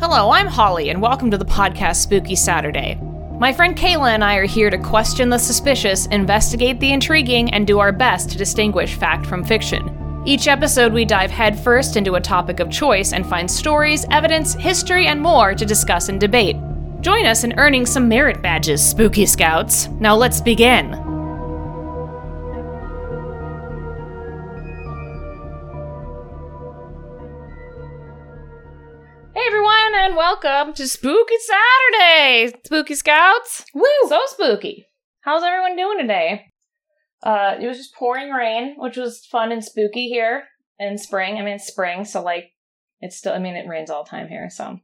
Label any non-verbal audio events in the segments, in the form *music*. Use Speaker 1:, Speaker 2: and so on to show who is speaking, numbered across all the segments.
Speaker 1: Hello, I'm Holly, and welcome to the podcast Spooky Saturday. My friend Kayla and I are here to question the suspicious, investigate the intriguing, and do our best to distinguish fact from fiction. Each episode, we dive headfirst into a topic of choice and find stories, evidence, history, and more to discuss and debate. Join us in earning some merit badges, Spooky Scouts. Now let's begin. Welcome to Spooky Saturday, Spooky Scouts.
Speaker 2: Woo!
Speaker 1: So spooky. How's everyone doing today? Uh, it was just pouring rain, which was fun and spooky here in spring. I mean, it's spring, so like, it's still. I mean, it rains all the time here. So,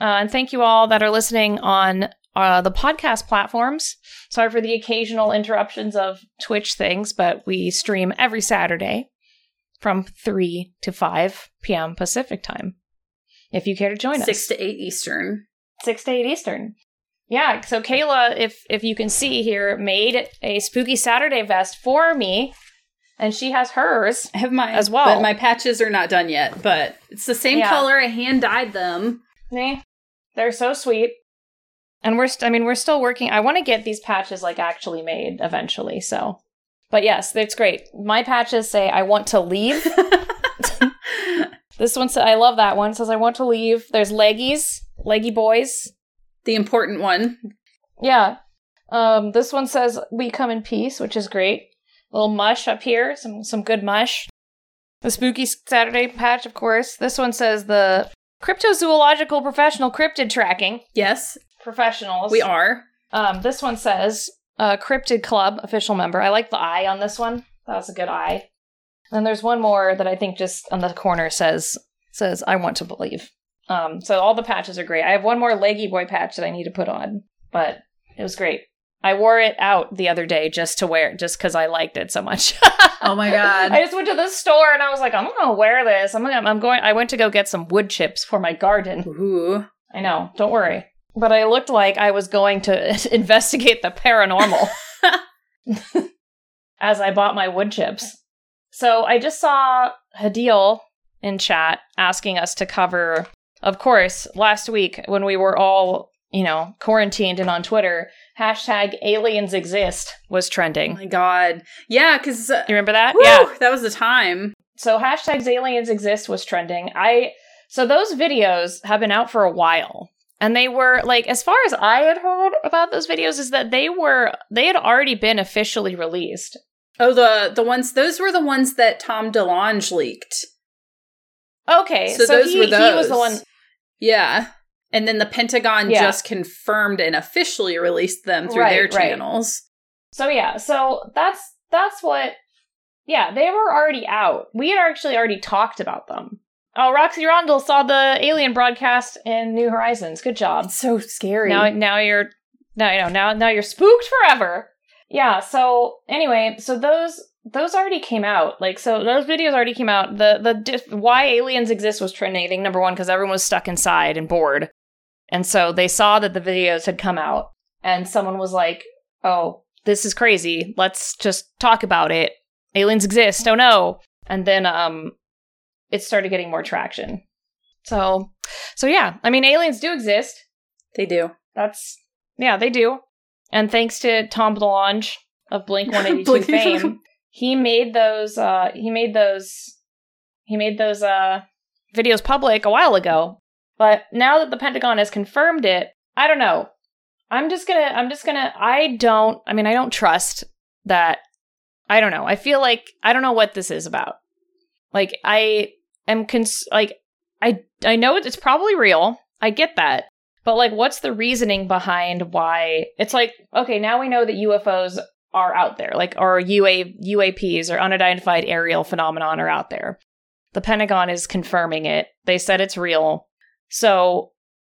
Speaker 1: uh, and thank you all that are listening on uh, the podcast platforms. Sorry for the occasional interruptions of Twitch things, but we stream every Saturday from three to five p.m. Pacific time. If you care to join us,
Speaker 2: Six to eight Eastern.
Speaker 1: six to eight Eastern. Yeah, so Kayla, if if you can see here, made a spooky Saturday vest for me, and she has hers.
Speaker 2: I have my
Speaker 1: As well.
Speaker 2: but my patches are not done yet. But it's the same
Speaker 1: Yeah.
Speaker 2: color. I hand dyed them.
Speaker 1: Eh, they're so sweet, and we're st- I mean we're still working. I want to get these patches like actually made eventually. So, but yes, it's great. My patches say I want to leave. *laughs* this one says I love that one. Says I want to leave. There's leggies, leggy boys.
Speaker 2: the important one.
Speaker 1: Yeah. Um, this one says we come in peace, which is great. little mush up here, some some good mush. The spooky Saturday patch, of course. This one says the cryptozoological professional cryptid tracking
Speaker 2: Yes,
Speaker 1: professionals.
Speaker 2: we are.
Speaker 1: Um, this one says uh, cryptid club official member. I like the eye on this one. That was a good eye. And there's one more that I think just on the corner says says I want to believe. Um, so all the patches are great. I have one more leggy boy patch that I need to put on, but it was great. I wore it out the other day just to wear it, just because I liked it so much. *laughs*
Speaker 2: Oh my god.
Speaker 1: I just went to the store and I was like, I'm gonna wear this. I'm gonna, I'm going. I went to go get some wood chips for my garden.
Speaker 2: Ooh.
Speaker 1: I know. Don't worry. But I looked like I was going to *laughs* investigate the paranormal *laughs* as I bought my wood chips. So I just saw Hadil in chat asking us to cover, of course, last week when we were all, you know, quarantined and on Twitter, hashtag aliens exist was
Speaker 2: Oh
Speaker 1: trending.
Speaker 2: my god. Yeah, because uh,
Speaker 1: You remember that? Yeah.
Speaker 2: that was the time.
Speaker 1: So hashtags aliens exist was trending. I so those videos have been out for a while. And they were like as far as I had heard about those videos is that they were they had already been officially released.
Speaker 2: Oh, the the ones. Those were the ones that Tom DeLonge leaked.
Speaker 1: Okay, so,
Speaker 2: So those
Speaker 1: he,
Speaker 2: were
Speaker 1: he was the
Speaker 2: those.
Speaker 1: one
Speaker 2: Yeah. And then the Pentagon
Speaker 1: Yeah.
Speaker 2: just confirmed and officially released them through
Speaker 1: Right,
Speaker 2: their
Speaker 1: right.
Speaker 2: channels.
Speaker 1: So yeah, so that's that's what yeah, they were already out. We had actually already talked about them. Oh, Roxy Rondell saw the alien broadcast in New Horizons. Good job.
Speaker 2: It's so scary.
Speaker 1: Now, now you're now you know now now you're spooked forever. Yeah. So anyway, so those those already came out. Like so, those videos already came out. The the diff- why aliens exist was trending. Number one because everyone was stuck inside and bored, and so they saw that the videos had come out, and someone was like, "Oh, this is crazy. Let's just talk about it. Aliens exist. Oh no!" And then um, it started getting more traction. So, so yeah. I mean, aliens do exist.
Speaker 2: they do.
Speaker 1: That's yeah, they do. And thanks to Tom DeLonge of Blink *laughs* One Eighty Two fame, he made those. Uh, he made those. He made those uh, videos public a while ago. But now that the Pentagon has confirmed it, I don't know. I'm just gonna. I'm just gonna. I don't. I mean, I don't trust that. I don't know. I feel like I don't know what this is about. Like I am cons- like I I know it's probably real. I get that. But like what's the reasoning behind why it's like okay, now we know that UFOs are out there. Like or UA UAPs or unidentified aerial phenomenon are out there. The Pentagon is confirming it. They said it's real. So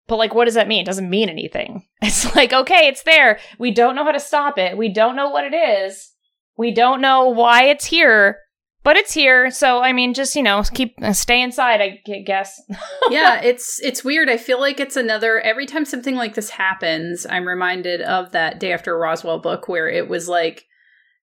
Speaker 1: but like what does that mean? It doesn't mean anything. *laughs* It's like okay, it's there. We don't know how to stop it. We don't know what it is. We don't know why it's here. But it's here, so I mean, just you know, keep uh, stay inside. I guess. *laughs*
Speaker 2: yeah, it's it's weird. I feel like it's another every time something like this happens, I'm reminded of that Day After Roswell book where it was like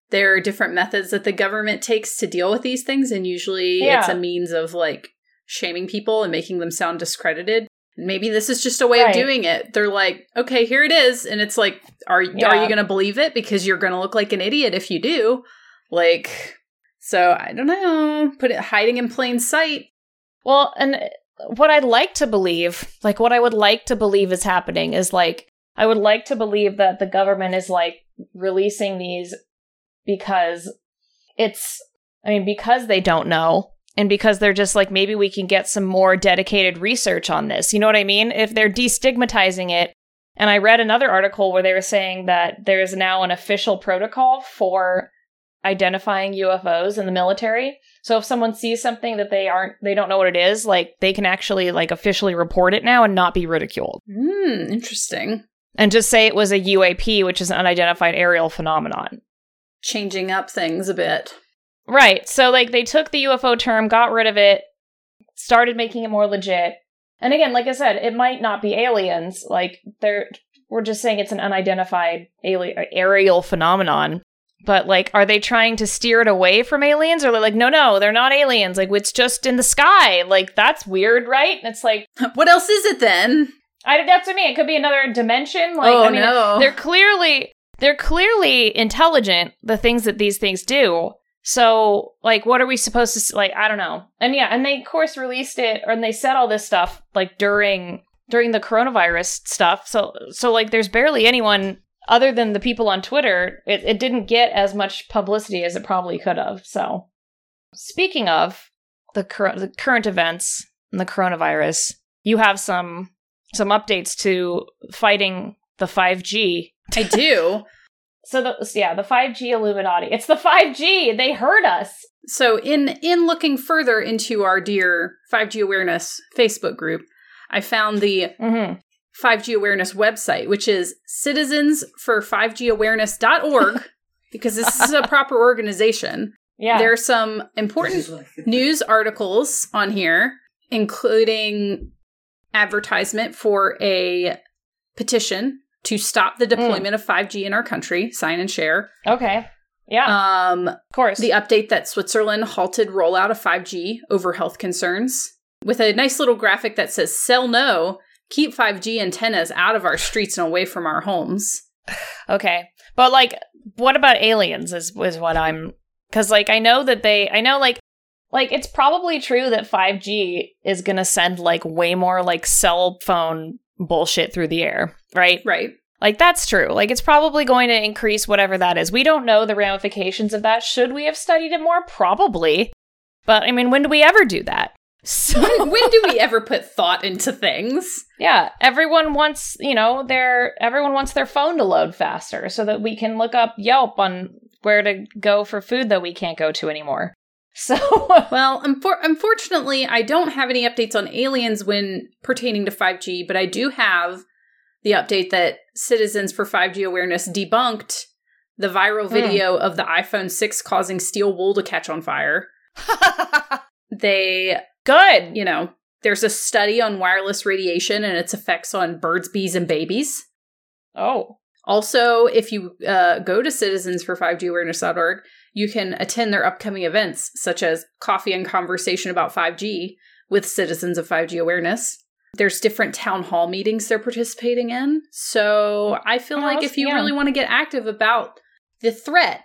Speaker 2: there are different methods that the government takes to deal with these things and usually it's a means of like shaming people and making them sound discredited. Maybe this is just a way
Speaker 1: Right.
Speaker 2: of doing it. They're like, okay, here it is, and it's like, are are you going to believe it because you're going to look like an idiot if you do? Like, so I don't know. Put it hiding in plain sight.
Speaker 1: Well, and what I'd like to believe, like what I would like to believe is happening is like I would like to believe that the government is like releasing these because it's I mean because they don't know and because they're just like maybe we can get some more dedicated research on this. You know what I mean? If they're destigmatizing it and I read another article where they were saying that there is now an official protocol for identifying UFOs in the military. So if someone sees something that they aren't they don't know what it is, like they can actually like officially report it now and not be ridiculed.
Speaker 2: Hmm, interesting.
Speaker 1: And just say it was a UAP, which is an unidentified aerial phenomenon.
Speaker 2: Changing up things a bit.
Speaker 1: Right. So like they took the UFO term, got rid of it, started making it more legit. And again, like I said, it might not be aliens. Like they're we're just saying it's an unidentified alien aerial phenomenon. But like, are they trying to steer it away from aliens, or they're like, no, no, they're not aliens. Like it's just in the sky. Like that's weird, right? And it's like, *laughs*
Speaker 2: What else is it then?
Speaker 1: I that's what I mean. It could be another dimension. Like
Speaker 2: oh
Speaker 1: I mean,
Speaker 2: no.
Speaker 1: they're clearly they're clearly intelligent the things that these things do so like what are we supposed to like i don't know and yeah and they of course released it or and they said all this stuff like during during the coronavirus stuff so so like there's barely anyone other than the people on twitter it, it didn't get as much publicity as it probably could have so speaking of the, cur- the current events and the coronavirus you have some some updates to fighting the 5g
Speaker 2: I do. *laughs*
Speaker 1: so the yeah, the 5G Illuminati. It's the 5G. They heard us.
Speaker 2: So in in looking further into our dear 5G awareness Facebook group, I found the
Speaker 1: Mm-hmm.
Speaker 2: 5G awareness website, which is citizensfor5gawareness.org *laughs* because this is a proper organization.
Speaker 1: Yeah.
Speaker 2: There are some important news articles on here, including advertisement for a petition to stop the deployment of 5G in our country. Sign and share.
Speaker 1: okay. Yeah.
Speaker 2: Um,
Speaker 1: of course.
Speaker 2: the update that Switzerland halted rollout of 5G over health concerns, with a nice little graphic that says "Sell no, keep 5G antennas out of our streets and away from our homes."
Speaker 1: okay. But like, what about aliens? Is is what I'm because like I know that they I know like like it's probably true that 5G is gonna send like way more like cell phone bullshit through the air, right?
Speaker 2: Right.
Speaker 1: Like that's true. Like it's probably going to increase whatever that is. We don't know the ramifications of that. Should we have studied it more? Probably. But I mean, when do we ever do that? So
Speaker 2: when do we *laughs* ever put thought into things?
Speaker 1: yeah, everyone wants, you know, their everyone wants their phone to load faster so that we can look up Yelp on where to go for food that we can't go to anymore. *laughs* So
Speaker 2: Well, unfor- unfortunately, I don't have any updates on aliens when pertaining to 5G, but I do have the update that Citizens for 5G Awareness debunked the viral hmm. video of the iPhone 6 causing steel wool to catch on fire. *laughs* They,
Speaker 1: good.
Speaker 2: you know, there's a study on wireless radiation and its effects on birds, bees, and babies.
Speaker 1: Oh.
Speaker 2: Also, if you uh, go to citizensfor5gawareness.org, you can attend their upcoming events, such as Coffee and Conversation about 5G with Citizens of 5G Awareness. There's different town hall meetings they're participating in. So I feel
Speaker 1: Oh,
Speaker 2: like if you
Speaker 1: yeah.
Speaker 2: really want to get active about the threat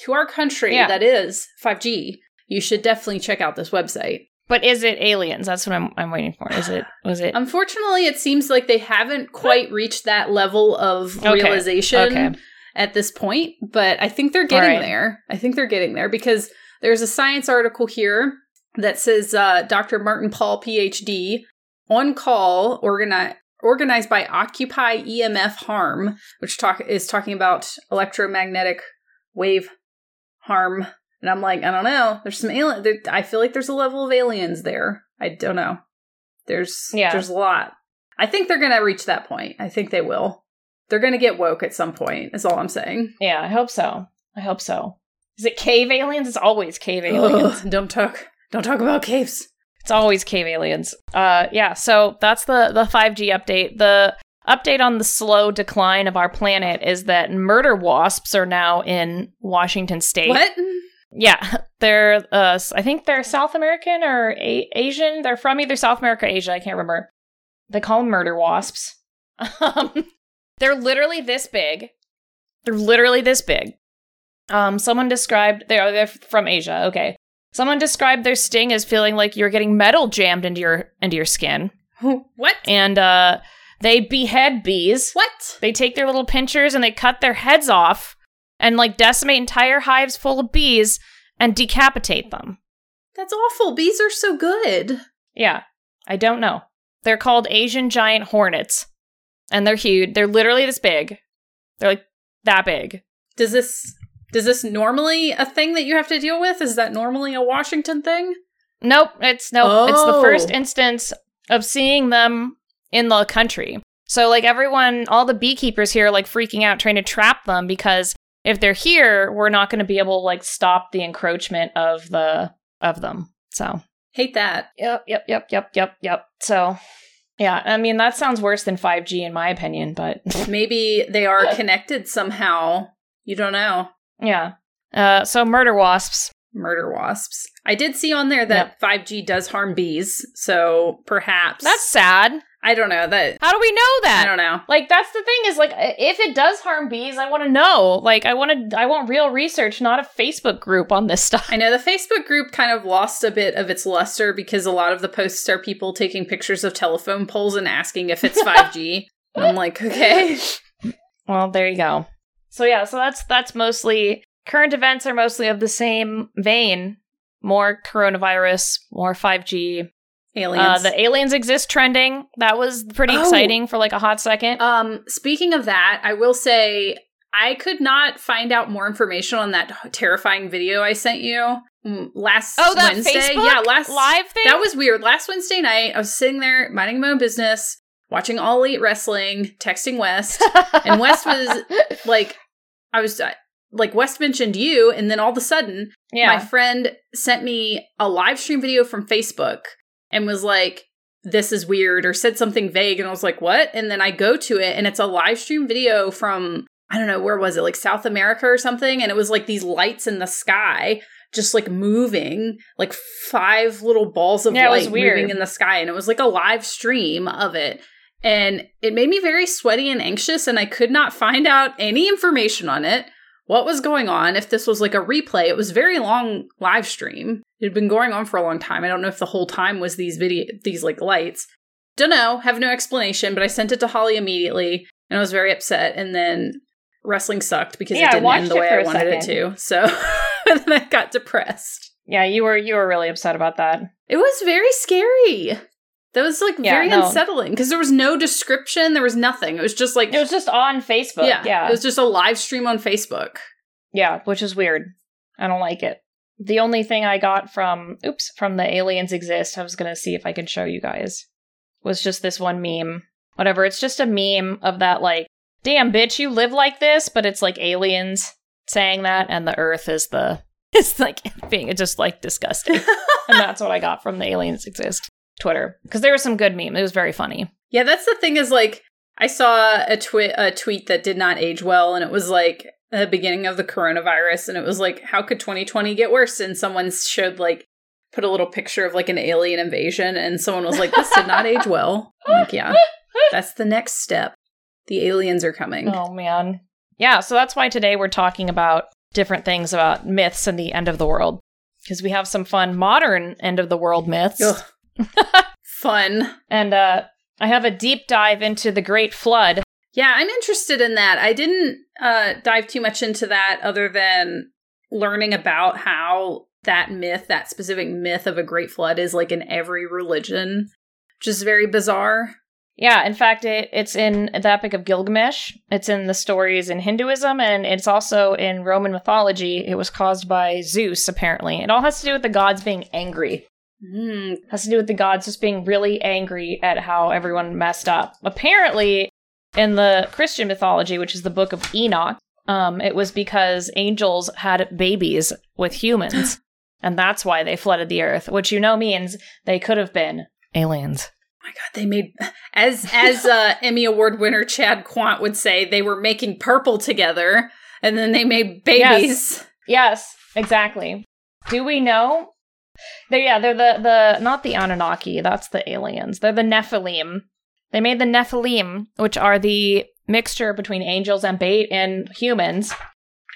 Speaker 2: to our country
Speaker 1: Yeah.
Speaker 2: that is 5G, you should definitely check out this website.
Speaker 1: But is it aliens? That's what I'm I'm waiting for. Is it was it
Speaker 2: Unfortunately, it seems like they haven't quite reached that level of
Speaker 1: Okay.
Speaker 2: realization
Speaker 1: Okay.
Speaker 2: at this point, but I think they're getting
Speaker 1: right.
Speaker 2: there. I think they're getting there because there's a science article here that says uh, Dr. Martin Pall, PhD, on call, organi- organized by Occupy EMF Harm, which talk is talking about electromagnetic wave harm. And I'm like, I don't know. There's some alien. There, I feel like there's a level of aliens there. I don't know. There's
Speaker 1: Yeah.
Speaker 2: there's a lot. I think they're gonna reach that point. I think they will. They're gonna get woke at some point. Is all I'm saying.
Speaker 1: Yeah, I hope so. I hope so. Is it cave aliens? It's always cave aliens.
Speaker 2: Ugh, *laughs* don't talk. Don't talk about caves.
Speaker 1: It's always cave aliens. Uh yeah, so that's the the 5G update. The update on the slow decline of our planet is that murder wasps are now in Washington state.
Speaker 2: What?
Speaker 1: Yeah, *laughs* they're uh I think they're South American or A- Asian. They're from either South America or Asia, I can't remember. They call them murder wasps. *laughs* Um, they're literally this big. They're literally this big. Um, someone described they are they're from Asia. Okay, someone described their sting as feeling like you're getting metal jammed into your into your skin,
Speaker 2: what?
Speaker 1: and uh, they behead bees.
Speaker 2: What?
Speaker 1: They take their little pinchers and they cut their heads off and like decimate entire hives full of bees and decapitate them.
Speaker 2: That's awful. Bees are so good.
Speaker 1: Yeah, I don't know. They're called Asian giant hornets, and they're huge. They're literally this big. They're like that big.
Speaker 2: Does this does this normally a thing that you have to deal with? Is that normally a Washington thing?
Speaker 1: Nope, it's nope. It's the
Speaker 2: Oh.
Speaker 1: first instance of seeing them in the country. So like everyone, all the beekeepers here are like freaking out trying to trap them because if they're here, we're not going to be able to like stop the encroachment of the of them. So
Speaker 2: Hate that.
Speaker 1: Yep, yep, yep, yep, yep, yep. So, yeah, I mean, that sounds worse than 5G in my opinion, but *laughs*
Speaker 2: Maybe they are connected somehow. You don't know.
Speaker 1: yeah. Uh, so, murder wasps.
Speaker 2: Murder wasps. I did see on there that 5G does harm bees, so perhaps
Speaker 1: That's sad.
Speaker 2: I don't know that
Speaker 1: How do we know that?
Speaker 2: I don't know.
Speaker 1: Like, that's the thing is, like, if it does harm bees, I want to know. Like, I want to, I want real research, not a Facebook group on this *laughs* stuff.
Speaker 2: I know the Facebook group kind of lost a bit of its luster because a lot of the posts are people taking pictures of telephone poles and asking if it's 5G. And *laughs* I'm like, okay.
Speaker 1: Well, there you go. So yeah, so that's that's mostly current events are mostly of the same vein. More coronavirus, more 5G,
Speaker 2: Aliens.
Speaker 1: Uh, the aliens exist trending. That was pretty
Speaker 2: Oh.
Speaker 1: exciting for like a hot second.
Speaker 2: Um, speaking of that, I will say I could not find out more information on that terrifying video I sent you mm, last
Speaker 1: oh, that
Speaker 2: Wednesday.
Speaker 1: Facebook
Speaker 2: yeah, last
Speaker 1: live thing.
Speaker 2: That was weird. Last Wednesday night, I was sitting there minding my own business, watching All Elite Wrestling, texting West, *laughs* and West was like, I was uh, like, West mentioned you, and then all of a sudden,
Speaker 1: yeah.
Speaker 2: my friend sent me a live stream video from Facebook and was like, this is weird, or said something vague. And I was like, what? And then I go to it, and it's a live stream video from, I don't know, where was it? Like South America or something. And it was like these lights in the sky. Just like moving, like five little balls of
Speaker 1: Yeah,
Speaker 2: light moving in the sky, and it was like a live stream of it, and it made me very sweaty and anxious. And I could not find out any information on it what was going on if this was like a replay it was very long live stream it had been going on for a long time i don't know if the whole time was these video these like lights don't know have no explanation but i sent it to holly immediately and i was very upset and then wrestling sucked because
Speaker 1: Yeah,
Speaker 2: it didn't end the way I wanted it to so *laughs* then i got depressed
Speaker 1: yeah, you were you were really upset about that.
Speaker 2: it was very scary that was like
Speaker 1: Yeah,
Speaker 2: very
Speaker 1: no.
Speaker 2: unsettling because there was no description there was nothing it was just like
Speaker 1: It was just on Facebook.
Speaker 2: yeah,
Speaker 1: Yeah,
Speaker 2: it was just a live stream on facebook
Speaker 1: yeah, which is weird. I don't like it. The only thing I got from oops from the aliens exist, I was gonna see if I could show you guys, was just this one meme. Whatever, it's just a meme of that like, damn bitch, you live like this, but it's like aliens saying that, and the Earth is the *laughs* it's like being it's just like disgusting. *laughs* and that's what I got from the aliens exist Twitter because there was some good meme. It was very funny.
Speaker 2: Yeah, that's the thing is like I saw a tweet a tweet that did not age well and it was like the beginning of the coronavirus and it was like how could 2020 get worse and someone showed like put a little picture of like an alien invasion and someone was like this did not age well. I'm like yeah. That's the next step. The aliens are coming.
Speaker 1: Oh man. Yeah, so that's why today we're talking about different things about myths and the end of the world. Because we have some fun modern end of the world myths. *laughs*
Speaker 2: Fun.
Speaker 1: And uh I have a deep dive into the Great Flood.
Speaker 2: Yeah, I'm interested in that. I didn't uh, dive too much into that other than learning about how that myth, that specific myth of a great flood, is like in every religion, which is very bizarre.
Speaker 1: Yeah, in fact, it, it's in the Epic of Gilgamesh. It's in the stories in Hinduism, and it's also in Roman mythology. It was caused by Zeus, apparently. It all has to do with the gods being angry.
Speaker 2: Mm,
Speaker 1: has to do with the gods just being really angry at how everyone messed up. Apparently, in the Christian mythology, which is the book of Enoch, um, it was because angels had babies with humans, *gasps* and that's why they flooded the earth, which you know means they could have been aliens.
Speaker 2: my God, they made as as uh, *laughs* Emmy Award winner Chad Quant would say, they were making purple together, and then they made babies.
Speaker 1: Yes, exactly. Do we know? They're, yeah, they're the the not the Anunnaki. That's the aliens. They're the Nephilim. They made the Nephilim, which are the mixture between angels and bait and humans.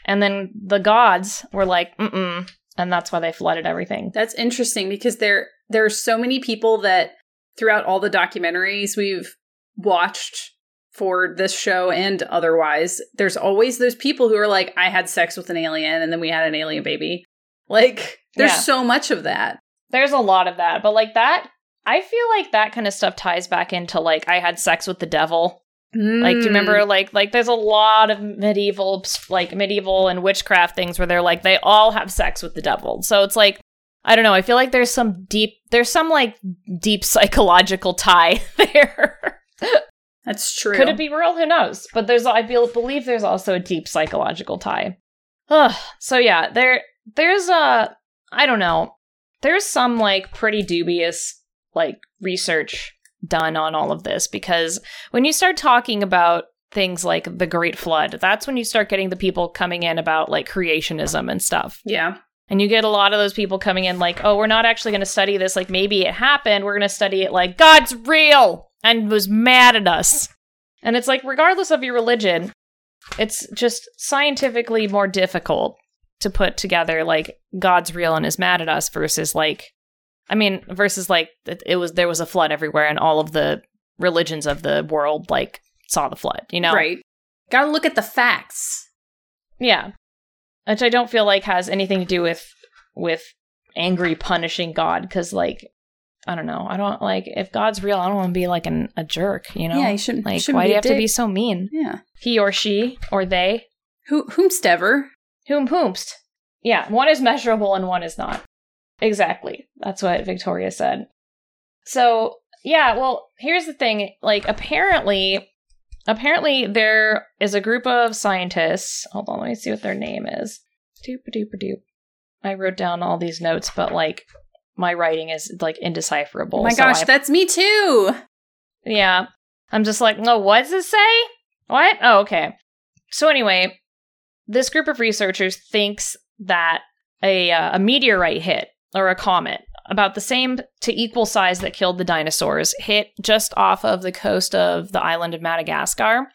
Speaker 1: And then the gods were like, mm-mm. and that's why they flooded everything.
Speaker 2: That's interesting because there there are so many people that throughout all the documentaries we've watched for this show and otherwise, there's always those people who are like, I had sex with an alien and then we had an alien baby. Like, there's
Speaker 1: Yeah.
Speaker 2: so much of that.
Speaker 1: There's a lot of that, but like that, I feel like that kind of stuff ties back into like I had sex with the devil. Like, do you
Speaker 2: Mm.
Speaker 1: remember like like there's a lot of medieval like medieval and witchcraft things where they're like they all have sex with the devil. So it's like I don't know. I feel like there's some deep there's some like deep *laughs* psychological tie *laughs* there.
Speaker 2: That's true.
Speaker 1: Could it be real? Who knows? But there's I feel, believe there's also a deep psychological tie. Ugh. So yeah, there there's a I don't know. There's some like pretty dubious like research done on all of this because when you start talking about things like the Great Flood, that's when you start getting the people coming in about like creationism and stuff.
Speaker 2: Yeah.
Speaker 1: And you get a lot of those people coming in like, oh, we're not actually going to study this. Like, maybe it happened. We're going to study it like God's real and was mad at us. And it's like, regardless of your religion, it's just scientifically more difficult to put together like God's real and is mad at us versus like, I mean, versus like it, it was there was a flood everywhere and all of the religions of the world like saw the flood. You know,
Speaker 2: Right. Gotta look at the facts.
Speaker 1: Yeah. Which I don't feel like has anything to do with with angry punishing God cuz like I don't know. I don't like if God's real, I don't want to be like an, a jerk, you know?
Speaker 2: Yeah, you shouldn't-
Speaker 1: like
Speaker 2: shouldn't
Speaker 1: why do you have to be so mean?
Speaker 2: Yeah.
Speaker 1: He or she or they,
Speaker 2: Who whomstever.
Speaker 1: whom whomst. Yeah, one is measurable and one is not. Exactly. That's what Victoria said. So, yeah, well, here's the thing, like apparently apparently there is a group of scientists. Hold on, let me see what their name is. Doop doop doop. I wrote down all these notes, but like my writing is like indecipherable.
Speaker 2: Oh my
Speaker 1: so
Speaker 2: gosh,
Speaker 1: I-
Speaker 2: that's me too.
Speaker 1: yeah. I'm just like, no, what does it say? What? Oh, okay. So anyway, this group of researchers thinks that a uh, a meteorite hit or a comet about the same to equal size that killed the dinosaurs hit just off of the coast of the island of Madagascar,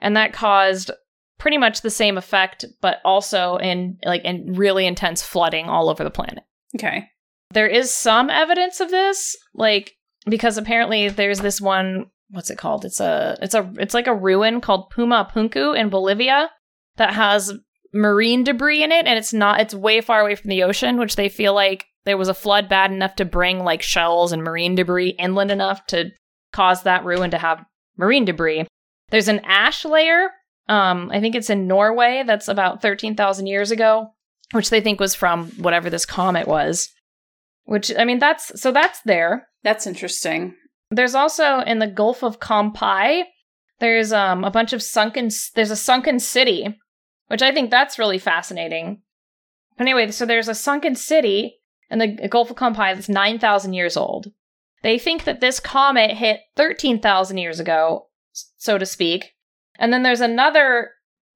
Speaker 1: and that caused pretty much the same effect, but also in like in really intense flooding all over the planet.
Speaker 2: Okay.
Speaker 1: there is some evidence of this like because apparently there's this one what's it called? It's a it's a it's like a ruin called puma punku in bolivia that has marine debris in it and it's not it's way far away from the ocean which they feel like there was a flood bad enough to bring like shells and marine debris inland enough to cause that ruin to have marine debris there's an ash layer um i think it's in norway that's about 13,000 years ago which they think was from whatever this comet was which I mean that's so that's there.
Speaker 2: That's interesting.
Speaker 1: There's also in the Gulf of Cambay, there's um a bunch of sunken there's a sunken city, which I think that's really fascinating. But anyway, so there's a sunken city in the Gulf of Cambay that's 9,000 years old. They think that this comet hit 13,000 years ago, so to speak. And then there's another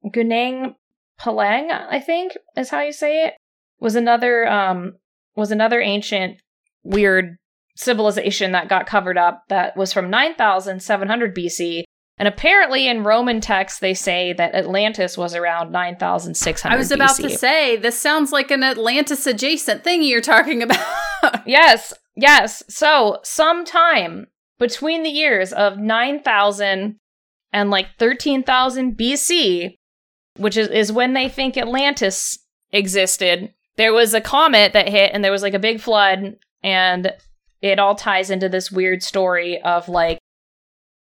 Speaker 1: Gunung Padang, I think is how you say it, was another um was another ancient weird civilization that got covered up that was from 9700 BC. And apparently in Roman texts they say that Atlantis was around 9600
Speaker 2: I was about
Speaker 1: BC.
Speaker 2: to say this sounds like an Atlantis adjacent thing you're talking *laughs* about.
Speaker 1: Yes, yes. So, sometime between the years of 9000 and like 13,000 BC, which is, is when they think Atlantis existed, there was a comet that hit and there was like a big flood, and it all ties into this weird story of like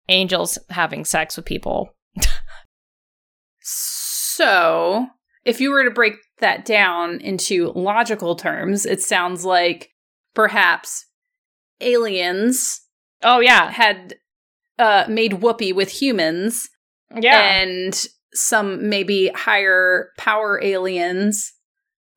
Speaker 1: angels having sex with people.
Speaker 2: so, if you were to break that down into logical terms, it sounds like perhaps aliens
Speaker 1: Oh, yeah.
Speaker 2: had uh, made whoopee with humans
Speaker 1: Yeah.
Speaker 2: and some maybe higher power aliens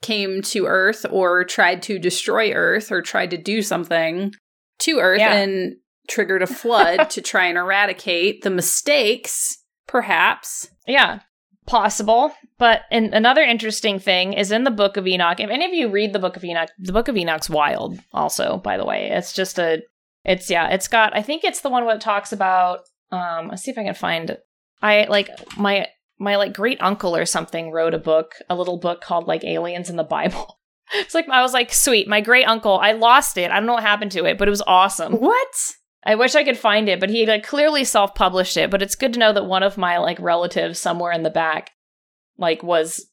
Speaker 2: came to Earth or tried to destroy Earth or tried to do something to Earth
Speaker 1: Yeah.
Speaker 2: and triggered a flood to try and eradicate the mistakes, perhaps.
Speaker 1: Yeah, possible. But and another interesting thing is in the Book of Enoch. If any of you read the Book of Enoch, the Book of Enoch's wild. Also, by the way, it's just a It's yeah, it's got I think it's the one what talks about um let's see if I can find I like my my like great uncle or something wrote a book, a little book called like Aliens in the Bible. *laughs* It's like I was like, sweet, my great uncle. I lost it. I don't know what happened to it, but it was awesome.
Speaker 2: What?
Speaker 1: I wish I could find it, but he like clearly self-published it. But it's good to know that one of my like relatives somewhere in the back, like was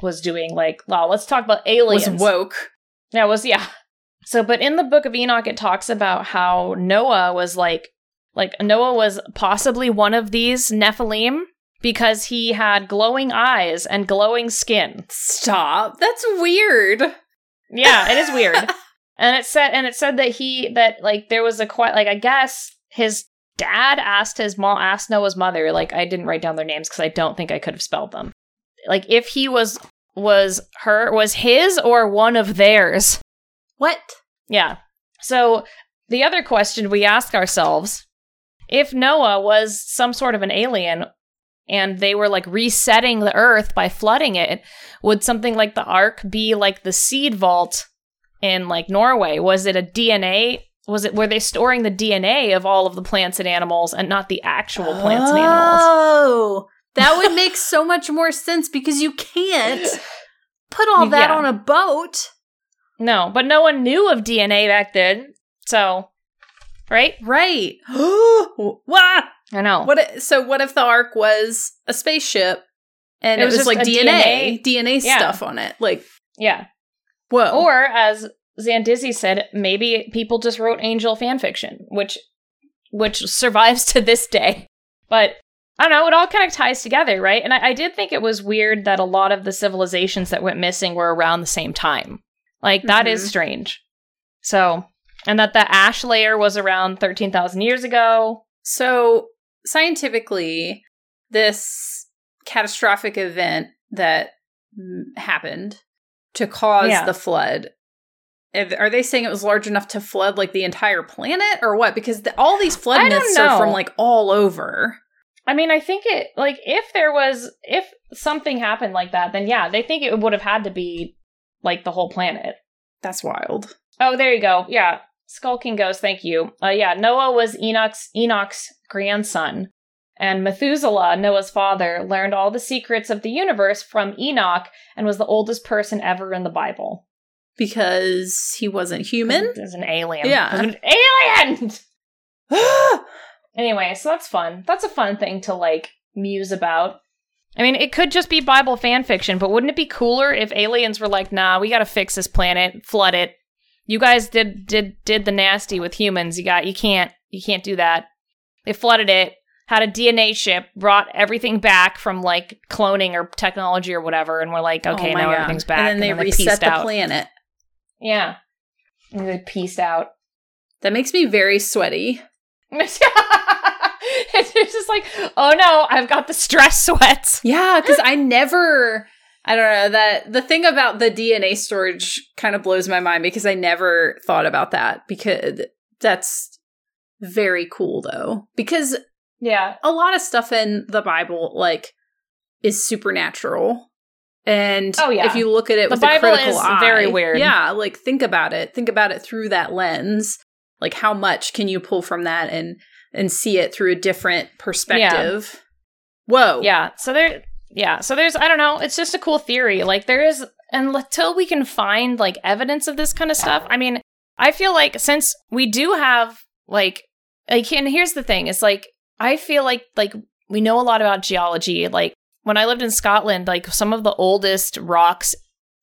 Speaker 1: was doing like, well, let's talk about aliens.
Speaker 2: Was woke.
Speaker 1: Yeah, was yeah. So, but in the Book of Enoch, it talks about how Noah was like, like Noah was possibly one of these Nephilim because he had glowing eyes and glowing skin.
Speaker 2: Stop. That's weird.
Speaker 1: Yeah, it is weird. *laughs* and it said, and it said that he that like there was a quite like I guess his dad asked his mom asked Noah's mother like I didn't write down their names because I don't think I could have spelled them. Like if he was was her was his or one of theirs.
Speaker 2: What?
Speaker 1: Yeah. So the other question we ask ourselves if Noah was some sort of an alien and they were like resetting the earth by flooding it, would something like the ark be like the seed vault in like Norway? Was it a DNA? Was it were they storing the DNA of all of the plants and animals and not the actual plants and animals?
Speaker 2: Oh, that would make so much more sense because you can't put all that
Speaker 1: Yeah.
Speaker 2: on a boat.
Speaker 1: No, but no one knew of DNA back then. So, right?
Speaker 2: Right. *gasps* *gasps* what?
Speaker 1: I know.
Speaker 2: What? i- So what if the Ark was a spaceship and
Speaker 1: It
Speaker 2: it,
Speaker 1: was
Speaker 2: was,
Speaker 1: just
Speaker 2: like
Speaker 1: a
Speaker 2: DNA, DNA,
Speaker 1: Yeah.
Speaker 2: stuff on it? Like
Speaker 1: Yeah.
Speaker 2: Whoa.
Speaker 1: Or as Zandizzi said, maybe people just wrote angel fan fiction, which which survives *laughs* to this day. But I don't know, it all kind of ties together, right? And I, I did think it was weird that a lot of the civilizations that went missing were around the same time. Like that is
Speaker 2: Mhm.
Speaker 1: strange. So and that the ash layer was around thirteen thousand years ago.
Speaker 2: So, scientifically, this catastrophic event that happened to cause
Speaker 1: Yeah.
Speaker 2: the flood, are they saying it was large enough to flood like the entire planet or what? Because the, all these flood myths are from like all over.
Speaker 1: I mean, I think it like if there was if something happened like that, then yeah, they think it would have had to be like the whole planet.
Speaker 2: That's wild.
Speaker 1: Oh, there you go. Yeah. Skulking Ghost, thank you. Uh, yeah, Noah was Enoch's Enoch's grandson, and Methuselah, Noah's father, learned all the secrets of the universe from Enoch and was the oldest person ever in the Bible.
Speaker 2: Because he wasn't human?
Speaker 1: He was an alien.
Speaker 2: Yeah.
Speaker 1: An alien! *gasps* Anyway, so that's fun. That's a fun thing to like muse about. I mean, it could just be Bible fan fiction, but wouldn't it be cooler if aliens were like, "Nah, we got to fix this planet, flood it. You guys did did did the nasty with humans. You got you can't you can't do that. They flooded it, had a DNA ship, brought everything back from like cloning or technology or whatever, and we're like, oh okay,
Speaker 2: Oh
Speaker 1: now
Speaker 2: God.
Speaker 1: everything's back.
Speaker 2: And then they
Speaker 1: pieced
Speaker 2: reset the
Speaker 1: out.
Speaker 2: planet.
Speaker 1: Yeah, and they pieced out.
Speaker 2: That makes me very sweaty. *laughs*
Speaker 1: it's just like, oh no, I've got the stress sweats.
Speaker 2: Yeah, because *laughs* I never, I don't know, that the thing about the DNA storage kind of blows my mind because I never thought about that because that's very cool though. Because
Speaker 1: Yeah.
Speaker 2: a lot of stuff in the Bible, like, is supernatural. And
Speaker 1: Oh, yeah.
Speaker 2: if you look at it
Speaker 1: The
Speaker 2: with
Speaker 1: Bible
Speaker 2: a critical eye,
Speaker 1: very weird.
Speaker 2: Yeah, like think about it. Think about it through that lens. Like how much can you pull from that and and see it through a different perspective? Whoa.
Speaker 1: Yeah. So there, yeah. So there's, I don't know. It's just a cool theory. Like there is, and until we can find like evidence of this kind of stuff, I mean, I feel like since we do have like, like, and here's the thing: it's like I feel like like we know a lot about geology. Like when I lived in Scotland, like some of the oldest rocks,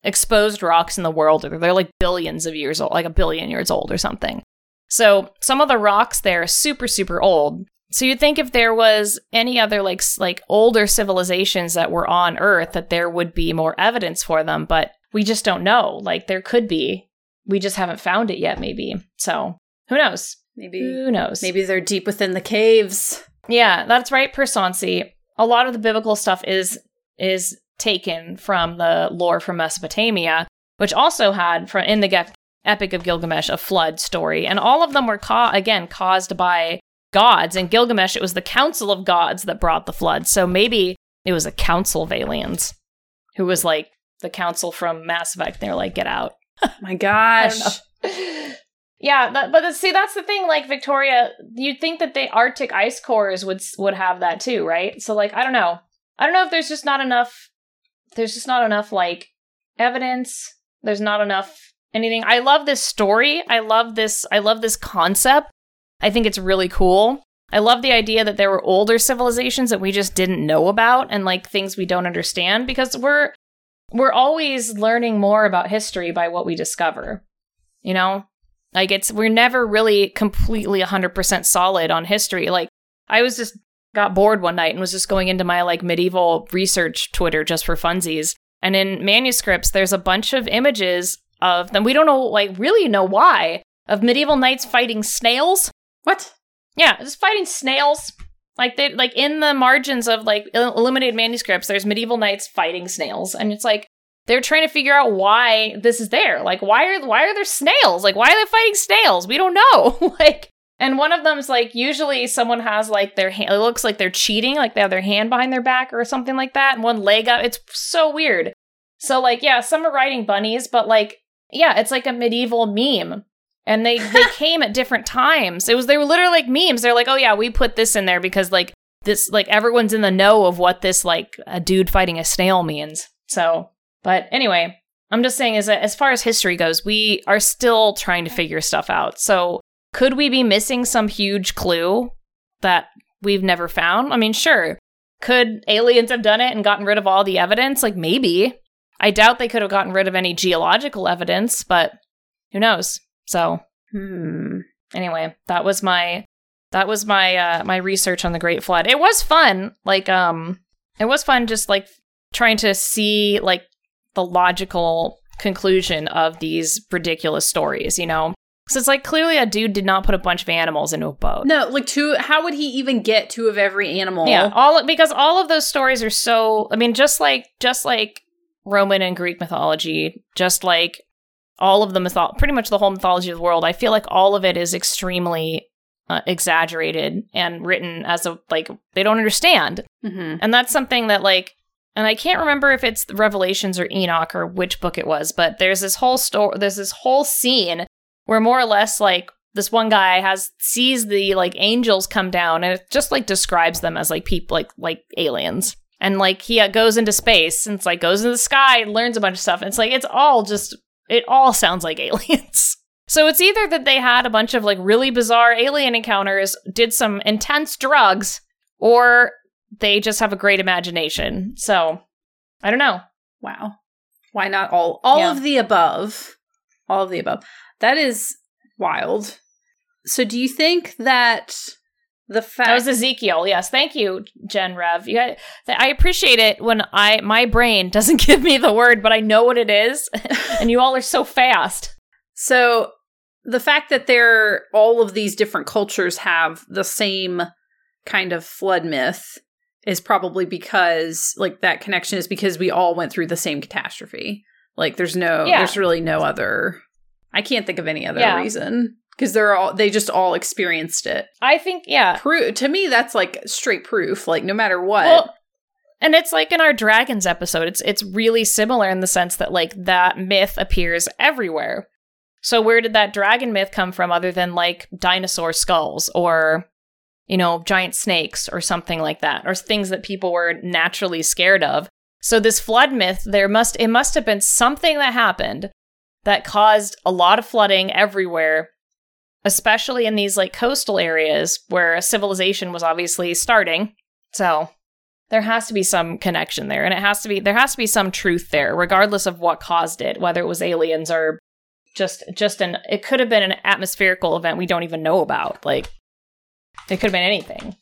Speaker 1: exposed rocks in the world, they're like billions of years old, like a billion years old or something. So some of the rocks there are super super old. So you'd think if there was any other like like older civilizations that were on Earth that there would be more evidence for them, but we just don't know. Like there could be. We just haven't found it yet maybe. So, who knows?
Speaker 2: Maybe
Speaker 1: Who knows?
Speaker 2: maybe they're deep within the caves.
Speaker 1: Yeah, that's right, Persansi. A lot of the biblical stuff is is taken from the lore from Mesopotamia, which also had from in the Epic of Gilgamesh a flood story, and all of them were ca- again caused by gods. In Gilgamesh, it was the council of gods that brought the flood. So maybe it was a council of aliens who was like the council from Mass Effect. They're like, get out. *laughs*
Speaker 2: Oh my
Speaker 1: I
Speaker 2: gosh.
Speaker 1: Yeah, that, but see, that's the thing. Like Victoria, you'd think that the Arctic ice cores would would have that too, right? So, like, I don't know. I don't know if there's just not enough. There's just not enough like evidence. There's not enough anything. I love this story. I love this. I love this concept. I think it's really cool. I love the idea that there were older civilizations that we just didn't know about and like things we don't understand because we're we're always learning more about history by what we discover. You know? Like it's we're never really completely 100% solid on history. Like I was just got bored one night and was just going into my like medieval research Twitter just for funsies. And in manuscripts there's a bunch of images of them. We don't know like really know why of medieval knights fighting snails.
Speaker 2: What?
Speaker 1: Yeah, just fighting snails. Like they like in the margins of like illuminated manuscripts, there's medieval knights fighting snails, and it's like they're trying to figure out why this is there. Like why are why are there snails? Like why are they fighting snails? We don't know. *laughs* like and one of them's like usually someone has like their hand. It looks like they're cheating, like they have their hand behind their back or something like that, and one leg up. It's so weird. So like yeah, some are riding bunnies, but like yeah, it's like a medieval meme and they they *laughs* came at different times. It was they were literally like memes. They're like, oh yeah, we put this in there because like this like everyone's in the know of what this like a dude fighting a snail means. So, but anyway, I'm just saying as as far as history goes, we are still trying to figure stuff out. So, could we be missing some huge clue that we've never found? I mean, sure. Could aliens have done it and gotten rid of all the evidence? Like maybe. I doubt they could have gotten rid of any geological evidence, but who knows? So,
Speaker 2: hmm.
Speaker 1: anyway, that was my that was my uh my research on the Great Flood. It was fun. Like um it was fun just like trying to see like the logical conclusion of these ridiculous stories, you know? So it's like clearly a dude did not put a bunch of animals into a boat.
Speaker 2: No, like two. How would he even get two of every animal?
Speaker 1: Yeah, all because all of those stories are so. I mean, just like just like Roman and Greek mythology, just like all of the mytho- pretty much the whole mythology of the world. I feel like all of it is extremely uh, exaggerated and written as a like they don't understand,
Speaker 2: mm-hmm.
Speaker 1: and that's something that like. And I can't remember if it's Revelations or Enoch or which book it was, but there's this whole story. There's this whole scene where more or less like this one guy has sees the like angels come down, and it just like describes them as like people like like aliens and like he uh, goes into space and it's like goes into the sky and learns a bunch of stuff and it's like it's all just it all sounds like *laughs* aliens. So it's either that they had a bunch of like really bizarre alien encounters, did some intense drugs, or they just have a great imagination. So I don't know.
Speaker 2: Wow. Why not all all
Speaker 1: Yeah.
Speaker 2: of the above? All of the above. That is wild. So do you think that the fact
Speaker 1: That was Ezekiel. Yes, thank you, Jen Rev. You guys, I appreciate it when I my brain *laughs* doesn't give me the word, but I know what it is, *laughs* and you all are so fast.
Speaker 2: So the fact that there all of these different cultures have the same kind of flood myth is probably because like that connection is because we all went through the same catastrophe. Like there's no
Speaker 1: Yeah.
Speaker 2: there's really no other I can't think of any other
Speaker 1: Yeah.
Speaker 2: reason because they're all they just all experienced it.
Speaker 1: I think, yeah.
Speaker 2: Pro- to me that's like straight proof like no matter what.
Speaker 1: Well, and it's like in our dragons episode, it's it's really similar in the sense that like that myth appears everywhere. So where did that dragon myth come from other than like dinosaur skulls or you know, giant snakes or something like that or things that people were naturally scared of. So this flood myth, there must it must have been something that happened that caused a lot of flooding everywhere, especially in these like coastal areas where a civilization was obviously starting. So there has to be some connection there and it has to be there has to be some truth there regardless of what caused it whether it was aliens or just just an it could have been an atmospherical event we don't even know about like it could have been anything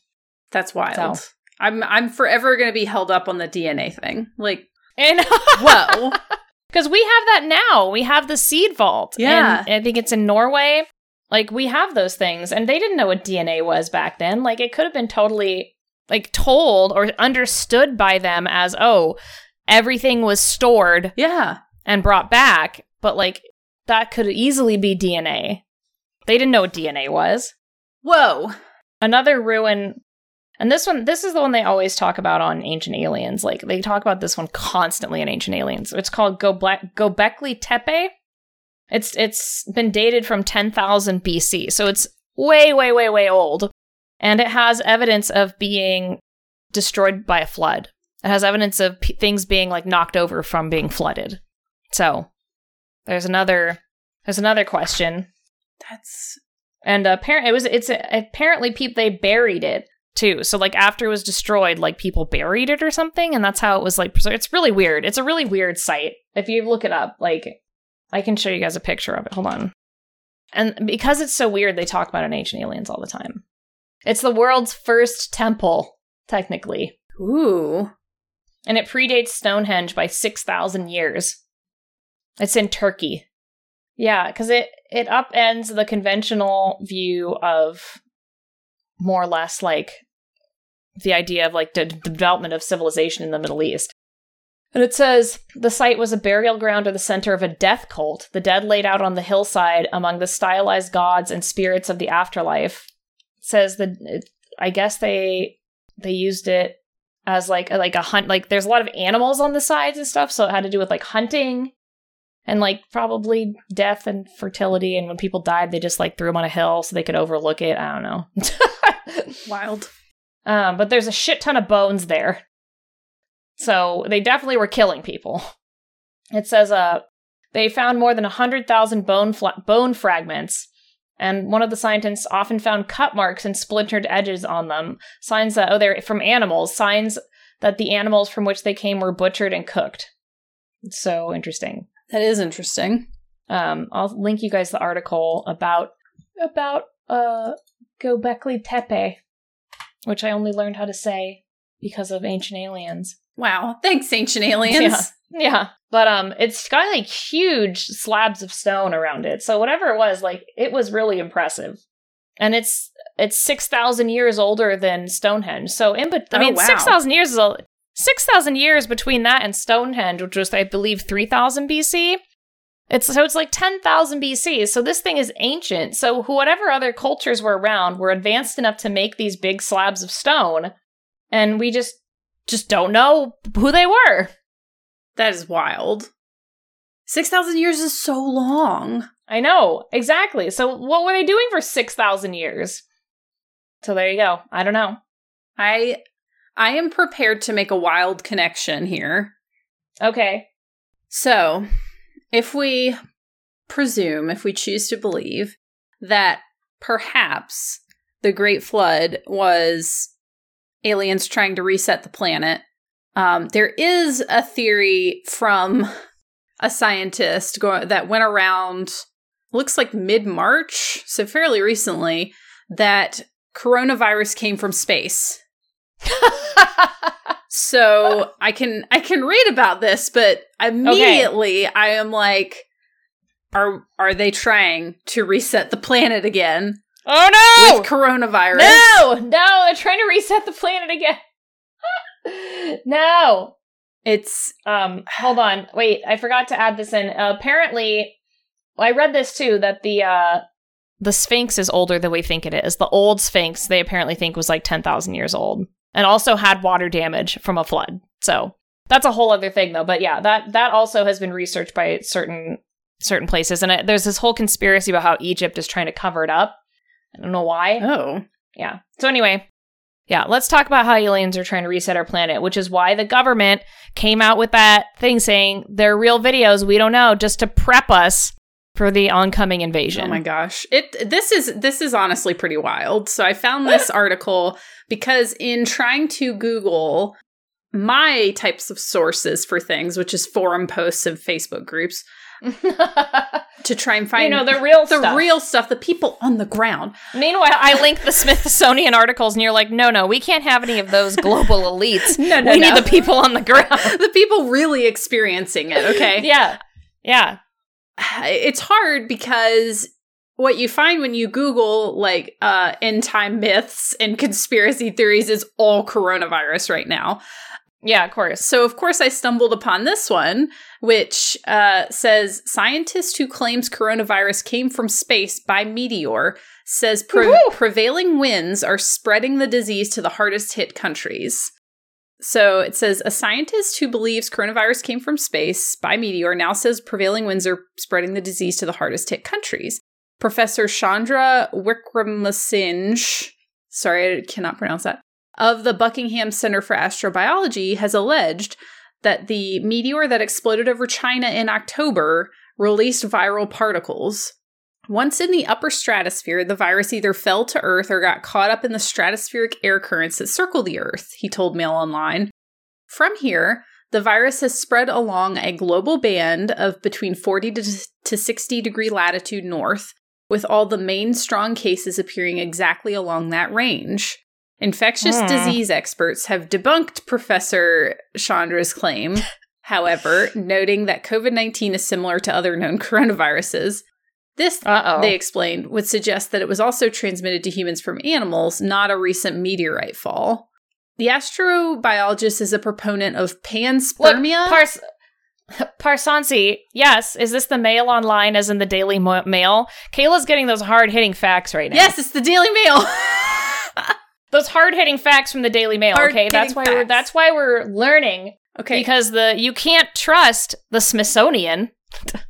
Speaker 2: that's wild.
Speaker 1: So-
Speaker 2: I'm I'm forever going to be held up on the DNA thing. Like
Speaker 1: and *laughs*
Speaker 2: whoa.
Speaker 1: because we have that now we have the seed vault
Speaker 2: Yeah.
Speaker 1: and i think it's in norway like we have those things and they didn't know what dna was back then like it could have been totally like told or understood by them as oh everything was stored
Speaker 2: yeah.
Speaker 1: and brought back, but like that could easily be DNA. They didn't know what DNA was.
Speaker 2: Whoa.
Speaker 1: Another ruin, and this one, this is the one they always talk about on Ancient Aliens. Like they talk about this one constantly in Ancient Aliens. It's called Gobekli Tepe. It's it's been dated from 10,000 BC. So it's way way way way old. And it has evidence of being destroyed by a flood. It has evidence of p- things being like knocked over from being flooded. So there's another there's another question.
Speaker 2: That's
Speaker 1: And apparently it was it's apparently people they buried it too. So like after it was destroyed, like people buried it or something, and that's how it was like preserved. It's really weird. It's a really weird site. If you look it up, like I can show you guys a picture of it. Hold on. And because it's so weird, they talk about it in Ancient Aliens all the time. It's the world's first temple, technically,
Speaker 2: ooh.
Speaker 1: and it predates Stonehenge by six thousand years. It's in Turkey. Yeah, because it it upends the conventional view of more or less like the idea of like the development of civilization in the Middle East. And it says the site was a burial ground or the center of a death cult, the dead laid out on the hillside among the stylized gods and spirits of the afterlife. It says that it- I guess they they used it as like a, like a hunt like there's a lot of animals on the sides and stuff, so it had to do with like hunting and like probably death and fertility and when people died they just like threw them on a hill so they could overlook it. I don't know. *laughs*
Speaker 2: Wild.
Speaker 1: Um, but there's a shit ton of bones there. So they definitely were killing people. It says uh, they found more than 100,000 bone, fla- bone fragments, and one of the scientists often found cut marks and splintered edges on them. Signs that, oh, they're from animals, signs that the animals from which they came were butchered and cooked. So interesting.
Speaker 2: That is interesting.
Speaker 1: Um, I'll link you guys the article about about uh Gobekli Tepe, which I only learned how to say because of Ancient Aliens.
Speaker 2: Wow. Thanks, Ancient Aliens.
Speaker 1: Yeah. Yeah, but um, it's got like huge slabs of stone around it. So whatever it was, like it was really impressive, and it's it's six thousand years older than Stonehenge. So in, but I
Speaker 2: Oh,
Speaker 1: mean,
Speaker 2: wow.
Speaker 1: six thousand years is a six thousand years between that and Stonehenge, which was I believe three thousand BC. It's so it's like ten thousand BC. So this thing is ancient. So whatever other cultures were around were advanced enough to make these big slabs of stone, and we just just don't know who they were.
Speaker 2: That is wild. 6,000 years is so long.
Speaker 1: I know, exactly. So what were they doing for 6,000 years? So there you go. I don't know.
Speaker 2: I I am prepared to make a wild connection here.
Speaker 1: Okay.
Speaker 2: So, if we presume, if we choose to believe that perhaps the Great Flood was aliens trying to reset the planet, um, there is a theory from a scientist go- that went around, looks like mid March, so fairly recently, that coronavirus came from space. *laughs* So I can I can read about this, but immediately I am like, are are they trying to reset the planet again
Speaker 1: oh no!
Speaker 2: with coronavirus?
Speaker 1: no! No, they're trying to reset the planet again. *laughs* no.
Speaker 2: It's
Speaker 1: Um, hold on. Wait, I forgot to add this in. Uh, apparently, I read this too that the uh the Sphinx is older than we think it is. The old Sphinx they apparently think was like 10,000 years old and also had water damage from a flood. So, that's a whole other thing though. But yeah, that that also has been researched by certain certain places and it, there's this whole conspiracy about how Egypt is trying to cover it up. I don't know why.
Speaker 2: oh
Speaker 1: Yeah. So anyway, yeah, let's talk about how aliens are trying to reset our planet, which is why the government came out with that thing saying they're real videos, we don't know, just to prep us for the oncoming invasion.
Speaker 2: oh my gosh it this is this is honestly pretty wild. So I found this *laughs* article because in trying to Google my types of sources for things, which is forum posts and Facebook groups, *laughs* to try and find
Speaker 1: you know, the real
Speaker 2: the
Speaker 1: stuff.
Speaker 2: real stuff, the people on the ground.
Speaker 1: Meanwhile, I link the Smithsonian articles and you're like, no, no, we can't have any of those global *laughs* elites.
Speaker 2: No, no,
Speaker 1: we
Speaker 2: no.
Speaker 1: need the people on the ground.
Speaker 2: the people really experiencing it, okay?
Speaker 1: yeah. Yeah. *sighs*
Speaker 2: It's hard because what you find when you Google like uh end time myths and conspiracy theories is all coronavirus right now.
Speaker 1: Yeah, of course.
Speaker 2: So of course I stumbled upon this one, which uh, says scientist who claims coronavirus came from space by meteor says pre- prevailing winds are spreading the disease to the hardest hit countries. So it says a scientist who believes coronavirus came from space by meteor now says prevailing winds are spreading the disease to the hardest hit countries. Professor Chandra Wickramasinghe, sorry, I cannot pronounce that, of the Buckingham Center for Astrobiology has alleged that the meteor that exploded over China in October released viral particles. Once in the upper stratosphere, the virus either fell to Earth or got caught up in the stratospheric air currents that circle the Earth, he told Mail Online. From here, the virus has spread along a global band of between 40 to 60 degree latitude north, with all the main strong cases appearing exactly along that range. Infectious
Speaker 1: Hmm.
Speaker 2: disease experts have debunked Professor Chandra's claim, *laughs* however, noting that COVID 19 is similar to other known coronaviruses. This,
Speaker 1: Uh oh.
Speaker 2: they explained, would suggest that it was also transmitted to humans from animals, not a recent meteorite fall. The astrobiologist is a proponent of
Speaker 1: Look,
Speaker 2: panspermia.
Speaker 1: Pars- *laughs* Parsansi, yes. Is this the mail online as in the Daily Mo- Mail? Kayla's getting those hard hitting facts right now.
Speaker 2: yes, it's the Daily Mail. *laughs*
Speaker 1: Those hard hitting facts from the Daily Mail, okay? That's why we're that's why we're learning.
Speaker 2: okay,
Speaker 1: Because the you can't trust the Smithsonian. *laughs*